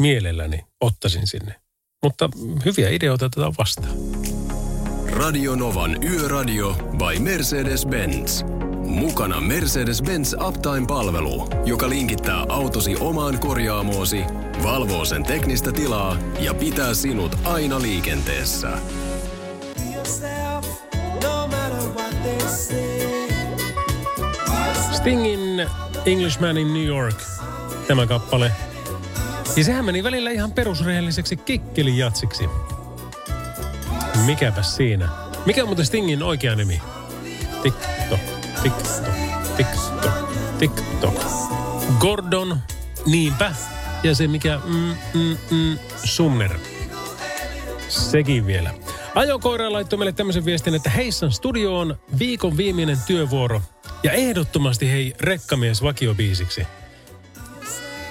mielelläni ottaisin sinne mutta hyviä ideoita otetaan vastaan. Radio Novan Yöradio by Mercedes-Benz. Mukana Mercedes-Benz Uptime-palvelu, joka linkittää autosi omaan korjaamoosi, valvoo sen teknistä tilaa ja pitää sinut aina liikenteessä. Stingin Englishman in New York. Tämä kappale ja sehän meni välillä ihan perusrehelliseksi kikkelijatsiksi. Mikäpä siinä. Mikä on muuten Stingin oikea nimi? Tiktok, tiktok, tiktok, tiktok. Gordon, niinpä. Ja se mikä, mm, mm, mm, Sumner. Sekin vielä. Ajokoira laittoi meille tämmöisen viestin, että Heissan studio on viikon viimeinen työvuoro. Ja ehdottomasti hei rekkamies vakiobiisiksi.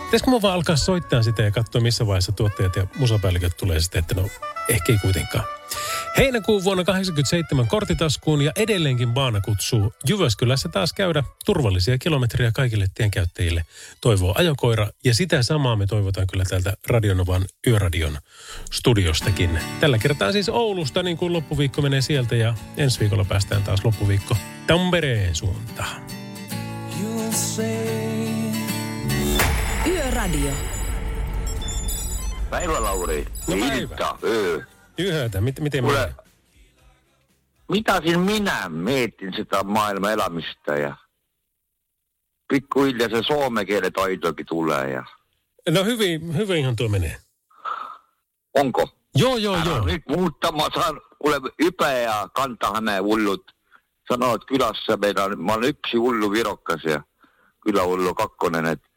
Pitäisikö mun vaan alkaa soittaa sitä ja katsoa, missä vaiheessa tuottajat ja musapäälliköt tulee sitten, että no ehkä ei kuitenkaan. Heinäkuun vuonna 87 kortitaskuun ja edelleenkin Baana kutsuu Jyväskylässä taas käydä turvallisia kilometriä kaikille tienkäyttäjille. Toivoo ajokoira ja sitä samaa me toivotaan kyllä täältä Radionovan Yöradion studiostakin. Tällä kertaa siis Oulusta, niin kuin loppuviikko menee sieltä ja ensi viikolla päästään taas loppuviikko Tampereen suuntaan. You'll say Yöradio. Päivä, Lauri. No päivä. Ilta, öö. Yhdeltä. Mit, miten Kuule, mitä siis minä mietin sitä maailman elämistä ja pikkuhiljaa se suomen kielen taitokin tulee. Ja... No hyvin, hyvin ihan tuo menee. Onko? Joo, joo, Älä joo. Nyt muuttama saan, kuule Ypä ja Kanta-Hämeen hullut sanoo, että kylässä meillä on, mä olen yksi hullu virokkas ja kylähullu kakkonen, että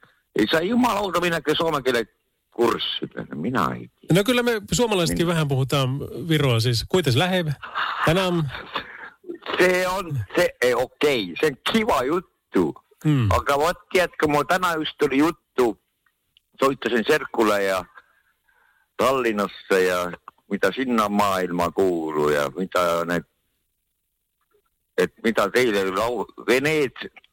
saa jumalauta minäkin suomen kielen kurssit. Minä ei No kyllä me suomalaisetkin niin. vähän puhutaan Viroa siis. Kuites lähevä? Tänään... Se on, se ei okei, okay. se on kiva juttu. Hmm. Aga vot tiedätkö, mulla tänään just tuli juttu, soittasin Serkkulle ja Tallinnassa ja mitä sinna maailma kuuluu ja mitä ne, et mitä teille, Veneet,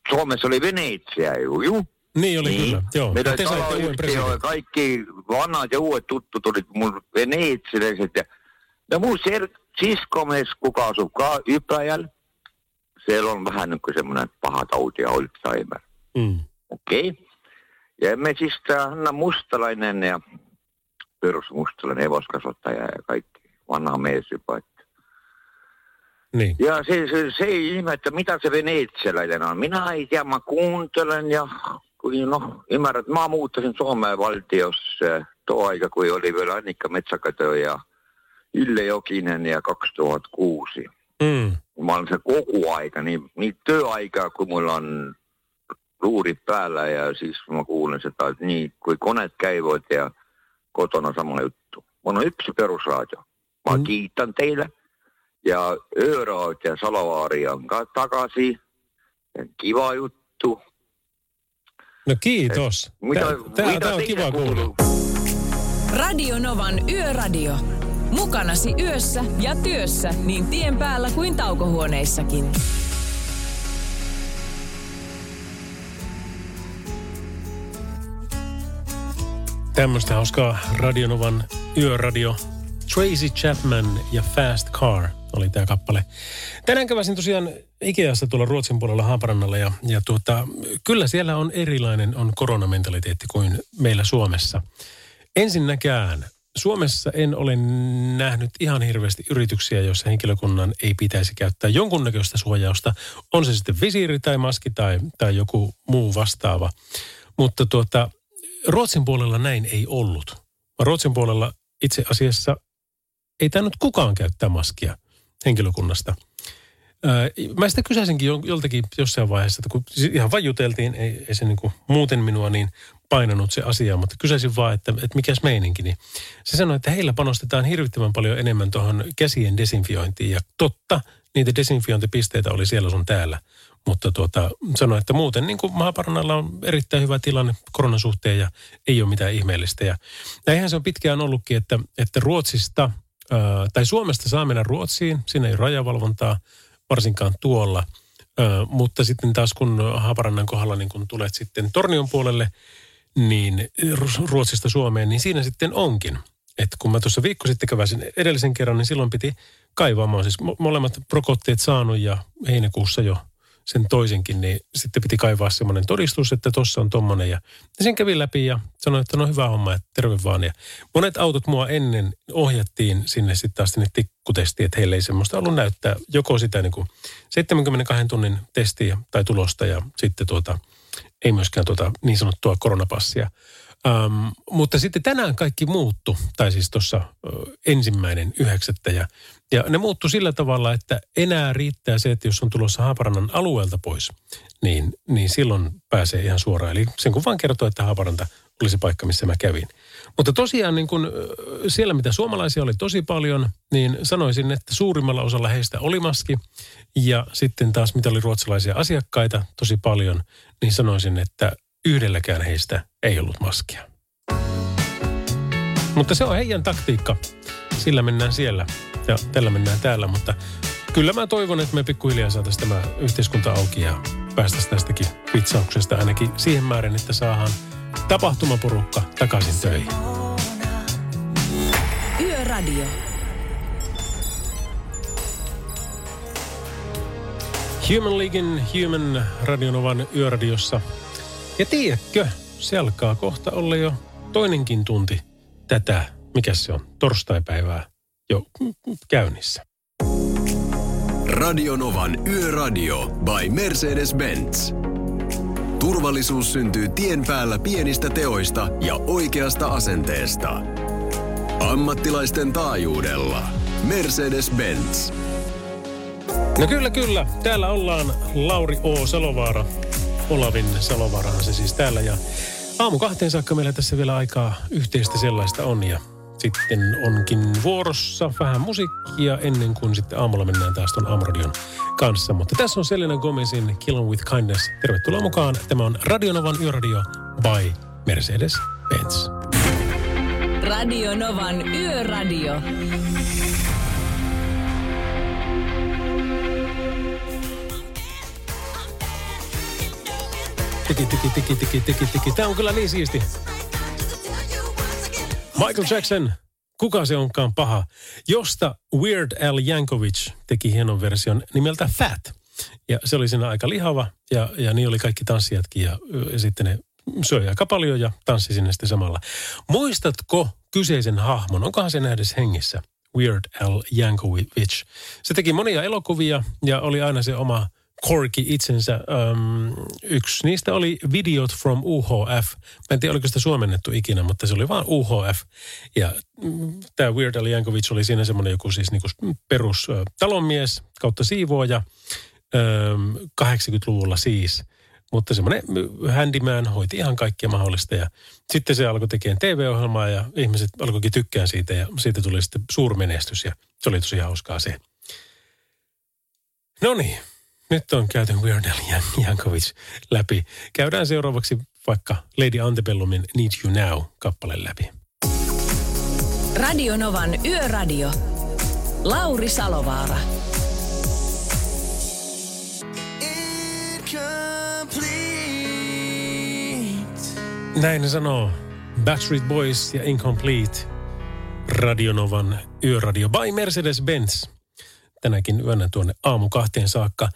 Suomessa oli Venetsia ju, ju. Niin oli niin. kyllä, joo. Meidän te saitte uuden presidentin. Kaikki vanhat ja uudet tuttu tulit mun veneitsilaiset. Ja, ja mun ser, siskomies, kuka asuu Ypäjällä, siellä on vähän niin kuin semmoinen paha tauti ja Alzheimer. Mm. Okei. Okay. Ja me siis Hanna Mustalainen ja perusmustalainen hevoskasvattaja ja kaikki vanha mies jopa. Niin. Ja se, se, se ei ihme, että mitä se venetsialainen on. Minä ei tiedä, mä kuuntelen ja no, ymmärrät, mä muuttasin Suomeen valtiossa tuo aika, kun oli vielä Annikka Metsäkätö ja Ille Jokinen ja 2006. Mm. Mä olen se koko aika, niin, niin työaikaa, kun mulla on luurit päällä ja siis mä kuulen sitä, että niin, kun koneet käyvät ja kotona sama juttu. Mulla on yksi perusraadio. Mä mm. kiitän teille. Ja Ööraat ja Salavaari on takaisin. Kiva juttu. No kiitos. Tämä mitä, on kiva kuulla. Radio Novan Yöradio. Mukanasi yössä ja työssä niin tien päällä kuin taukohuoneissakin. Tämmöistä hauskaa Radionovan yöradio. Tracy Chapman ja Fast Car oli tämä kappale. Tänään käväsin tosiaan Ikeassa tuolla Ruotsin puolella Haaparannalla ja, ja tuota, kyllä siellä on erilainen on koronamentaliteetti kuin meillä Suomessa. Ensinnäkään Suomessa en ole nähnyt ihan hirveästi yrityksiä, joissa henkilökunnan ei pitäisi käyttää jonkunnäköistä suojausta. On se sitten visiiri tai maski tai, tai joku muu vastaava. Mutta tuota, Ruotsin puolella näin ei ollut. Ruotsin puolella itse asiassa ei tainnut kukaan käyttää maskia henkilökunnasta. Mä sitä kysäisinkin joltakin jossain vaiheessa, että kun ihan vain juteltiin, ei, ei se niin kuin muuten minua niin painanut se asia, mutta kysäisin vaan, että, että mikäs meininki. Niin se sanoi, että heillä panostetaan hirvittävän paljon enemmän tuohon käsien desinfiointiin. Ja totta, niitä desinfiointipisteitä oli siellä sun täällä. Mutta tuota, sanoi, että muuten niin kuin Maaparannalla on erittäin hyvä tilanne koronan suhteen ja ei ole mitään ihmeellistä. Ja näinhän se on pitkään ollutkin, että, että Ruotsista ää, tai Suomesta saa mennä Ruotsiin, siinä ei rajavalvontaa varsinkaan tuolla. Ää, mutta sitten taas kun Haaparannan kohdalla niin kun tulet sitten Tornion puolelle, niin Ruotsista Suomeen, niin siinä sitten onkin. Että kun mä tuossa viikko sitten käväsin edellisen kerran, niin silloin piti kaivaa. Mä siis molemmat rokotteet saanut ja heinäkuussa jo sen toisenkin, niin sitten piti kaivaa semmoinen todistus, että tuossa on tommonen. Ja, sen kävi läpi ja sanoi, että no hyvä homma, että terve vaan. Ja monet autot mua ennen ohjattiin sinne sitten taas sinne tikkutestiin, että heille ei semmoista ollut näyttää joko sitä niin kuin 72 tunnin testiä tai tulosta ja sitten tuota, ei myöskään tuota niin sanottua koronapassia. Um, mutta sitten tänään kaikki muuttu, tai siis tuossa ensimmäinen yhdeksättä. Ja, ja ne muuttu sillä tavalla, että enää riittää se, että jos on tulossa Haaparannan alueelta pois, niin, niin silloin pääsee ihan suoraan. Eli sen kun vaan kertoo, että Haaparanta oli se paikka, missä mä kävin. Mutta tosiaan niin kun siellä, mitä suomalaisia oli tosi paljon, niin sanoisin, että suurimmalla osalla heistä oli maski. Ja sitten taas, mitä oli ruotsalaisia asiakkaita tosi paljon, niin sanoisin, että yhdelläkään heistä ei ollut maskia. Mutta se on heidän taktiikka. Sillä mennään siellä ja tällä mennään täällä, mutta kyllä mä toivon, että me pikkuhiljaa saataisiin tämä yhteiskunta auki ja päästäisiin tästäkin vitsauksesta ainakin siihen määrin, että saadaan tapahtumaporukka takaisin töihin. Yöradio. Human Leaguein Human Radionovan yöradiossa – ja tiedätkö, se alkaa kohta olla jo toinenkin tunti tätä, mikä se on, torstaipäivää jo käynnissä. Radionovan Yöradio by Mercedes-Benz. Turvallisuus syntyy tien päällä pienistä teoista ja oikeasta asenteesta. Ammattilaisten taajuudella. Mercedes-Benz. No kyllä, kyllä. Täällä ollaan Lauri O. Salovaara Olavin Salovarahan se siis täällä. Ja aamu kahteen saakka meillä tässä vielä aikaa yhteistä sellaista on. Ja sitten onkin vuorossa vähän musiikkia ennen kuin sitten aamulla mennään taas tuon Amradion kanssa. Mutta tässä on Selena Gomezin Kill with Kindness. Tervetuloa mukaan. Tämä on Radionovan Yöradio by Mercedes-Benz. Radio Novan Yöradio. Tiki, tiki, tiki, tiki, tiki, tiki. Tämä on kyllä niin siisti. Michael Jackson, kuka se onkaan paha, josta Weird Al Yankovic teki hienon version nimeltä Fat. Ja se oli siinä aika lihava ja, ja niin oli kaikki tanssijatkin ja, ja sitten ne söi aika paljon ja tanssi sinne sitten samalla. Muistatko kyseisen hahmon, onkohan se nähdessä hengissä? Weird Al Yankovic. Se teki monia elokuvia ja oli aina se oma Corky itsensä. Um, yksi niistä oli Videot from UHF. Mä en tiedä, oliko sitä suomennettu ikinä, mutta se oli vaan UHF. Ja mm, tämä Weird Al Yankovic oli siinä semmoinen joku siis niinku perus uh, talonmies kautta siivooja. Um, 80-luvulla siis. Mutta semmoinen handyman hoiti ihan kaikkia mahdollista. Ja sitten se alkoi tekemään TV-ohjelmaa ja ihmiset alkoikin tykkää siitä ja siitä tuli sitten suurmenestys ja se oli tosi hauskaa se. No niin, nyt on käyty Weird Al Yankovic läpi. Käydään seuraavaksi vaikka Lady Antebellumin Need You Now-kappale läpi. Radio Novan Yöradio. Lauri Salovaara. Näin ne sanoo Backstreet Boys ja Incomplete. Radionovan yöradio by Mercedes-Benz. Tänäkin yönä tuonne aamu kahteen saakka.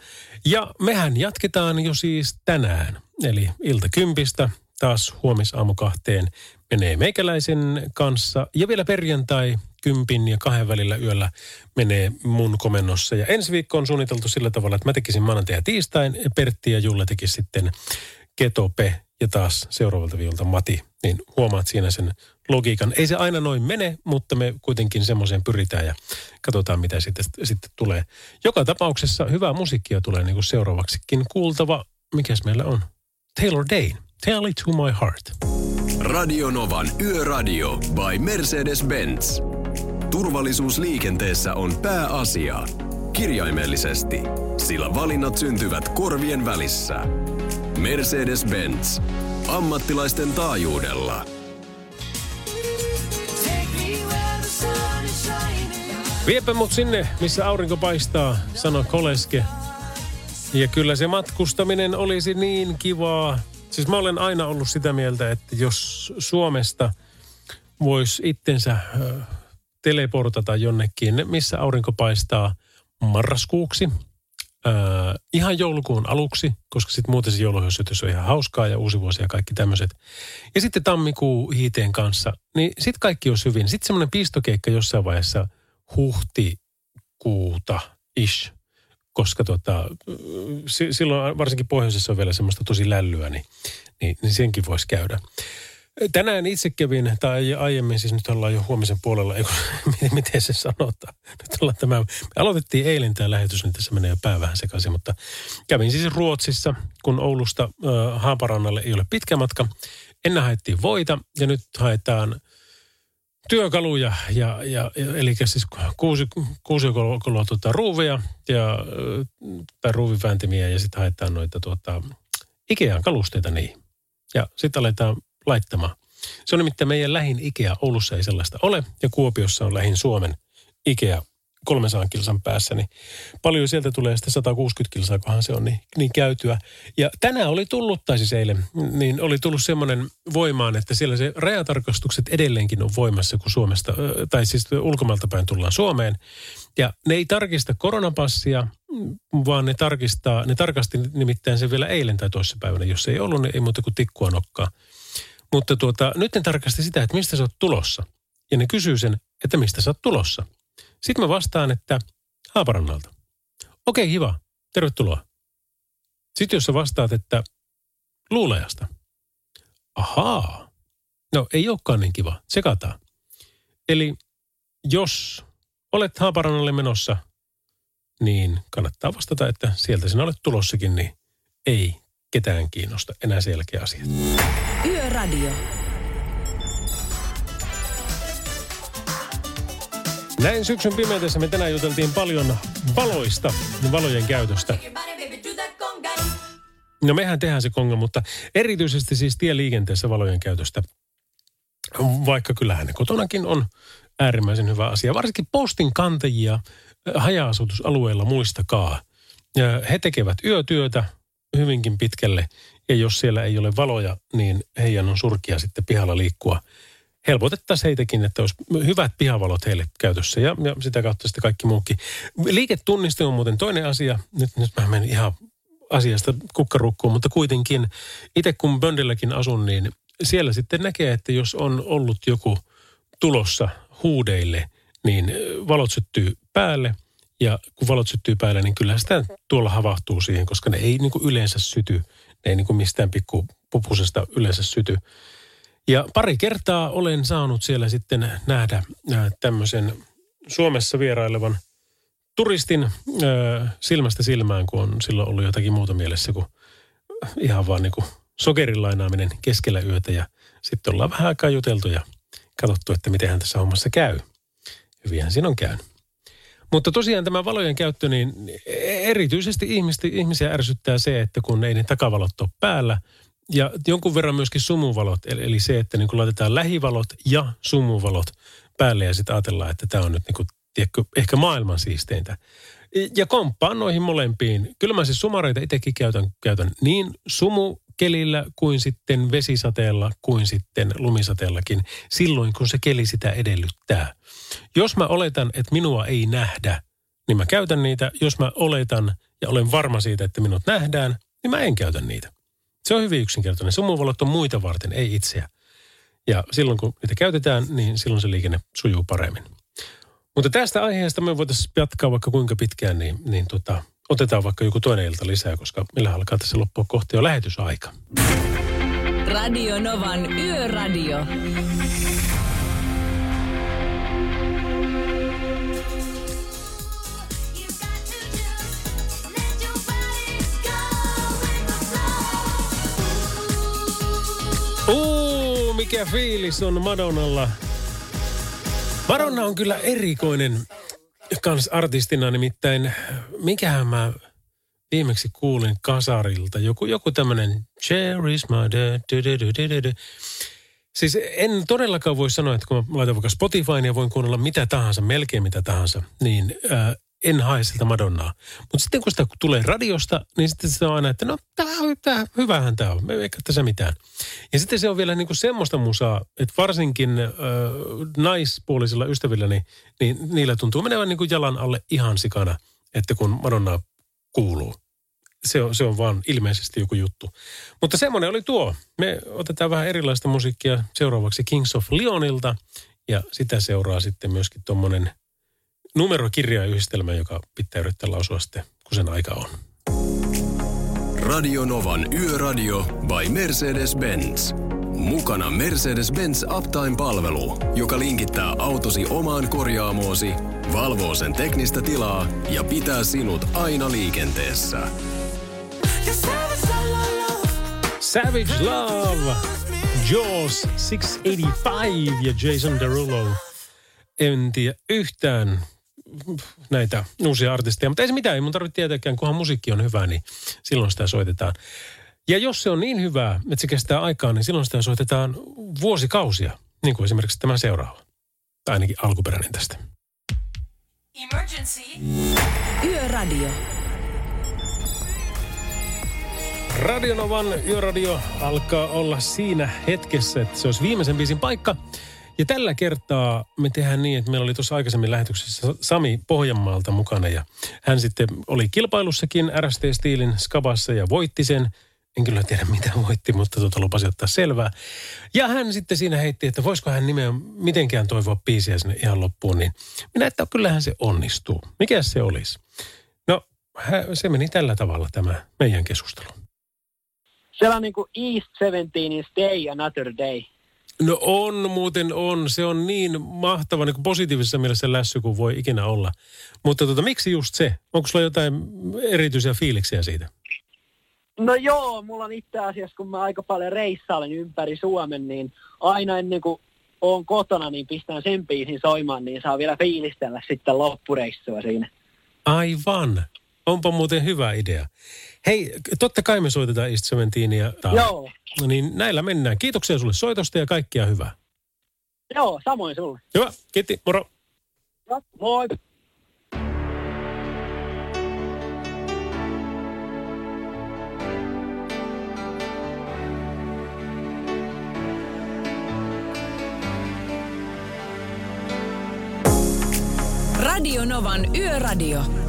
Ja mehän jatketaan jo siis tänään. Eli ilta kympistä taas huomis aamu kahteen menee meikäläisen kanssa. Ja vielä perjantai kympin ja kahden välillä yöllä menee mun komennossa. Ja ensi viikko on suunniteltu sillä tavalla, että mä tekisin maanantai ja tiistain. Pertti ja Julle teki sitten Ketope ja taas seuraavalta viikolta Mati. Niin huomaat siinä sen logiikan. Ei se aina noin mene, mutta me kuitenkin semmoiseen pyritään ja katsotaan, mitä sitten, sitten tulee. Joka tapauksessa hyvää musiikkia tulee niin kuin seuraavaksikin kuultava. Mikäs meillä on? Taylor Dane. Tell it to my heart. Radio Novan Yöradio by Mercedes-Benz. Turvallisuus liikenteessä on pääasia. Kirjaimellisesti, sillä valinnat syntyvät korvien välissä. Mercedes-Benz. Ammattilaisten taajuudella. Viepä mut sinne, missä aurinko paistaa, sanoi Koleske. Ja kyllä se matkustaminen olisi niin kivaa. Siis mä olen aina ollut sitä mieltä, että jos Suomesta voisi itsensä teleportata jonnekin, missä aurinko paistaa marraskuuksi, ö, ihan joulukuun aluksi, koska sitten muuten se jouluhysytys on ihan hauskaa ja uusi vuosi ja kaikki tämmöiset. Ja sitten tammikuu hiiteen kanssa, niin sitten kaikki on hyvin. Sitten semmoinen pistokeikka jossain vaiheessa – huhtikuuta ish, koska tota, silloin varsinkin pohjoisessa on vielä semmoista tosi lällyä, niin, niin, niin senkin voisi käydä. Tänään itse kävin, tai aiemmin, siis nyt ollaan jo huomisen puolella, ei, miten se sanotaan. Nyt ollaan tämä, me aloitettiin eilen tämä lähetys, niin tässä menee jo pää vähän sekaisin, mutta kävin siis Ruotsissa, kun Oulusta äh, Haaparannalle ei ole pitkä matka. Ennen haettiin voita ja nyt haetaan työkaluja, ja, ja, ja, eli siis kuusi, kuusi koloa tuota, ruuvia ja, tai ruuvivääntimiä ja sitten haetaan noita tuota, Ikean kalusteita niihin. Ja sitten aletaan laittamaan. Se on nimittäin meidän lähin Ikea. Oulussa ei sellaista ole ja Kuopiossa on lähin Suomen Ikea 300 kilsan päässä, niin paljon sieltä tulee sitten 160 kilsaa, kohan se on niin, niin käytyä. Ja tänään oli tullut, tai siis eilen, niin oli tullut semmoinen voimaan, että siellä se rajatarkastukset edelleenkin on voimassa, kun Suomesta, tai siis ulkomailta päin tullaan Suomeen. Ja ne ei tarkista koronapassia, vaan ne tarkistaa, ne tarkasti nimittäin se vielä eilen tai toissapäivänä. Jos ei ollut, niin ei muuta kuin tikkua nokkaa. Mutta tuota, nyt ne tarkasti sitä, että mistä sä oot tulossa. Ja ne kysyy sen, että mistä sä oot tulossa. Sitten mä vastaan, että Haaparannalta. Okei, okay, kiva. Tervetuloa. Sitten jos sä vastaat, että luulajasta. Ahaa. No ei olekaan niin kiva. Sekataan. Eli jos olet Haaparannalle menossa, niin kannattaa vastata, että sieltä sinä olet tulossakin, niin ei ketään kiinnosta enää selkeä asia. Yöradio. Näin syksyn pimeydessä me tänään juteltiin paljon valoista ja valojen käytöstä. No mehän tehdään se konga, mutta erityisesti siis tieliikenteessä valojen käytöstä. Vaikka kyllähän ne kotonakin on äärimmäisen hyvä asia. Varsinkin postin kantajia haja-asutusalueilla muistakaa. He tekevät yötyötä hyvinkin pitkälle ja jos siellä ei ole valoja, niin heidän on surkia sitten pihalla liikkua – helpotettaisiin heitäkin, että olisi hyvät pihavalot heille käytössä ja, ja sitä kautta sitten kaikki muukin. Liiketunniste on muuten toinen asia. Nyt, nyt mä menen ihan asiasta kukkarukkuun, mutta kuitenkin itse kun Böndelläkin asun, niin siellä sitten näkee, että jos on ollut joku tulossa huudeille, niin valot syttyy päälle. Ja kun valot syttyy päälle, niin kyllä sitä tuolla havahtuu siihen, koska ne ei niin kuin yleensä syty. Ne ei niin kuin mistään pikku pupusesta yleensä syty. Ja pari kertaa olen saanut siellä sitten nähdä äh, tämmöisen Suomessa vierailevan turistin äh, silmästä silmään, kun on silloin ollut jotakin muuta mielessä kuin ihan vaan niin kuin sokerilainaaminen keskellä yötä. Ja sitten ollaan vähän aikaa juteltu ja katsottu, että miten tässä hommassa käy. Hyvinhän siinä on käynyt. Mutta tosiaan tämä valojen käyttö, niin erityisesti ihmisiä ärsyttää se, että kun ei ne takavalot ole päällä – ja jonkun verran myöskin sumuvalot, eli se, että niin kun laitetaan lähivalot ja sumuvalot päälle ja sitten ajatellaan, että tämä on nyt niin kuin, tiedätkö, ehkä maailman siisteintä. Ja komppaan noihin molempiin. Kyllä mä siis sumareita itsekin käytän, käytän niin sumu kelillä kuin sitten vesisateella kuin sitten lumisateellakin silloin, kun se keli sitä edellyttää. Jos mä oletan, että minua ei nähdä, niin mä käytän niitä. Jos mä oletan ja olen varma siitä, että minut nähdään, niin mä en käytä niitä. Se on hyvin yksinkertainen. Sumuvalot on muita varten, ei itseä. Ja silloin kun niitä käytetään, niin silloin se liikenne sujuu paremmin. Mutta tästä aiheesta me voitaisiin jatkaa vaikka kuinka pitkään, niin, niin tota, otetaan vaikka joku toinen ilta lisää, koska meillä alkaa tässä loppua kohti jo lähetysaika. Radio Novan Yöradio. Uu, mikä fiilis on Madonnalla. Madonna on kyllä erikoinen kans artistina, nimittäin mikähän mä viimeksi kuulin kasarilta. Joku, joku tämmönen du. Siis en todellakaan voi sanoa, että kun mä laitan vaikka Spotifyn ja voin kuunnella mitä tahansa, melkein mitä tahansa, niin äh, en hae siltä Madonnaa. Mutta sitten kun sitä tulee radiosta, niin sitten se on aina, että no tää, tää, hyvähän tämä on, eikä tässä mitään. Ja sitten se on vielä niinku semmoista musaa, että varsinkin äh, naispuolisilla ystävilläni, niin niillä tuntuu menevän niinku jalan alle ihan sikana, että kun Madonna kuuluu. Se on, se on vaan ilmeisesti joku juttu. Mutta semmoinen oli tuo. Me otetaan vähän erilaista musiikkia seuraavaksi Kings of Leonilta. Ja sitä seuraa sitten myöskin tuommoinen numerokirjayhdistelmä, joka pitää yrittää lausua sitten, kun sen aika on. Radio Novan Yöradio by Mercedes-Benz. Mukana Mercedes-Benz Uptime-palvelu, joka linkittää autosi omaan korjaamoosi, valvoo sen teknistä tilaa ja pitää sinut aina liikenteessä. Savage Love, Jaws 685 ja Jason Derulo. En tiedä yhtään näitä uusia artisteja, mutta ei se mitään, ei mun tarvitse tietääkään, kunhan musiikki on hyvä, niin silloin sitä soitetaan. Ja jos se on niin hyvää, että se kestää aikaa, niin silloin sitä soitetaan vuosikausia, niin kuin esimerkiksi tämä seuraava. Tai ainakin alkuperäinen tästä. Emergency. Yöradio. Radionovan yöradio alkaa olla siinä hetkessä, että se olisi viimeisen biisin paikka. Ja tällä kertaa me tehdään niin, että meillä oli tuossa aikaisemmin lähetyksessä Sami Pohjanmaalta mukana ja hän sitten oli kilpailussakin RST Steelin Skabassa ja voitti sen. En kyllä tiedä mitä voitti, mutta tuota lupasi ottaa selvää. Ja hän sitten siinä heitti, että voisiko hän nimeä mitenkään toivoa biisiä sinne ihan loppuun. Niin minä, että kyllähän se onnistuu. Mikä se olisi? No, se meni tällä tavalla tämä meidän keskustelu. Siellä on niin kuin East 17 Stay Another Day. No on, muuten on. Se on niin mahtava niin positiivisessa mielessä lässy kuin voi ikinä olla. Mutta tota, miksi just se? Onko sulla jotain erityisiä fiiliksiä siitä? No joo, mulla on itse asiassa, kun mä aika paljon reissailen ympäri Suomen, niin aina ennen kuin oon kotona, niin pistän sen biisin soimaan, niin saa vielä fiilistellä sitten loppureissua siinä. Aivan. Onpa muuten hyvä idea. Hei, totta kai me soitetaan East Seventeenia. Joo. No niin, näillä mennään. Kiitoksia sulle soitosta ja kaikkia hyvää. Joo, samoin sulle. Hyvä, kiitti, moro. Ja, moi. Radio Novan Yöradio.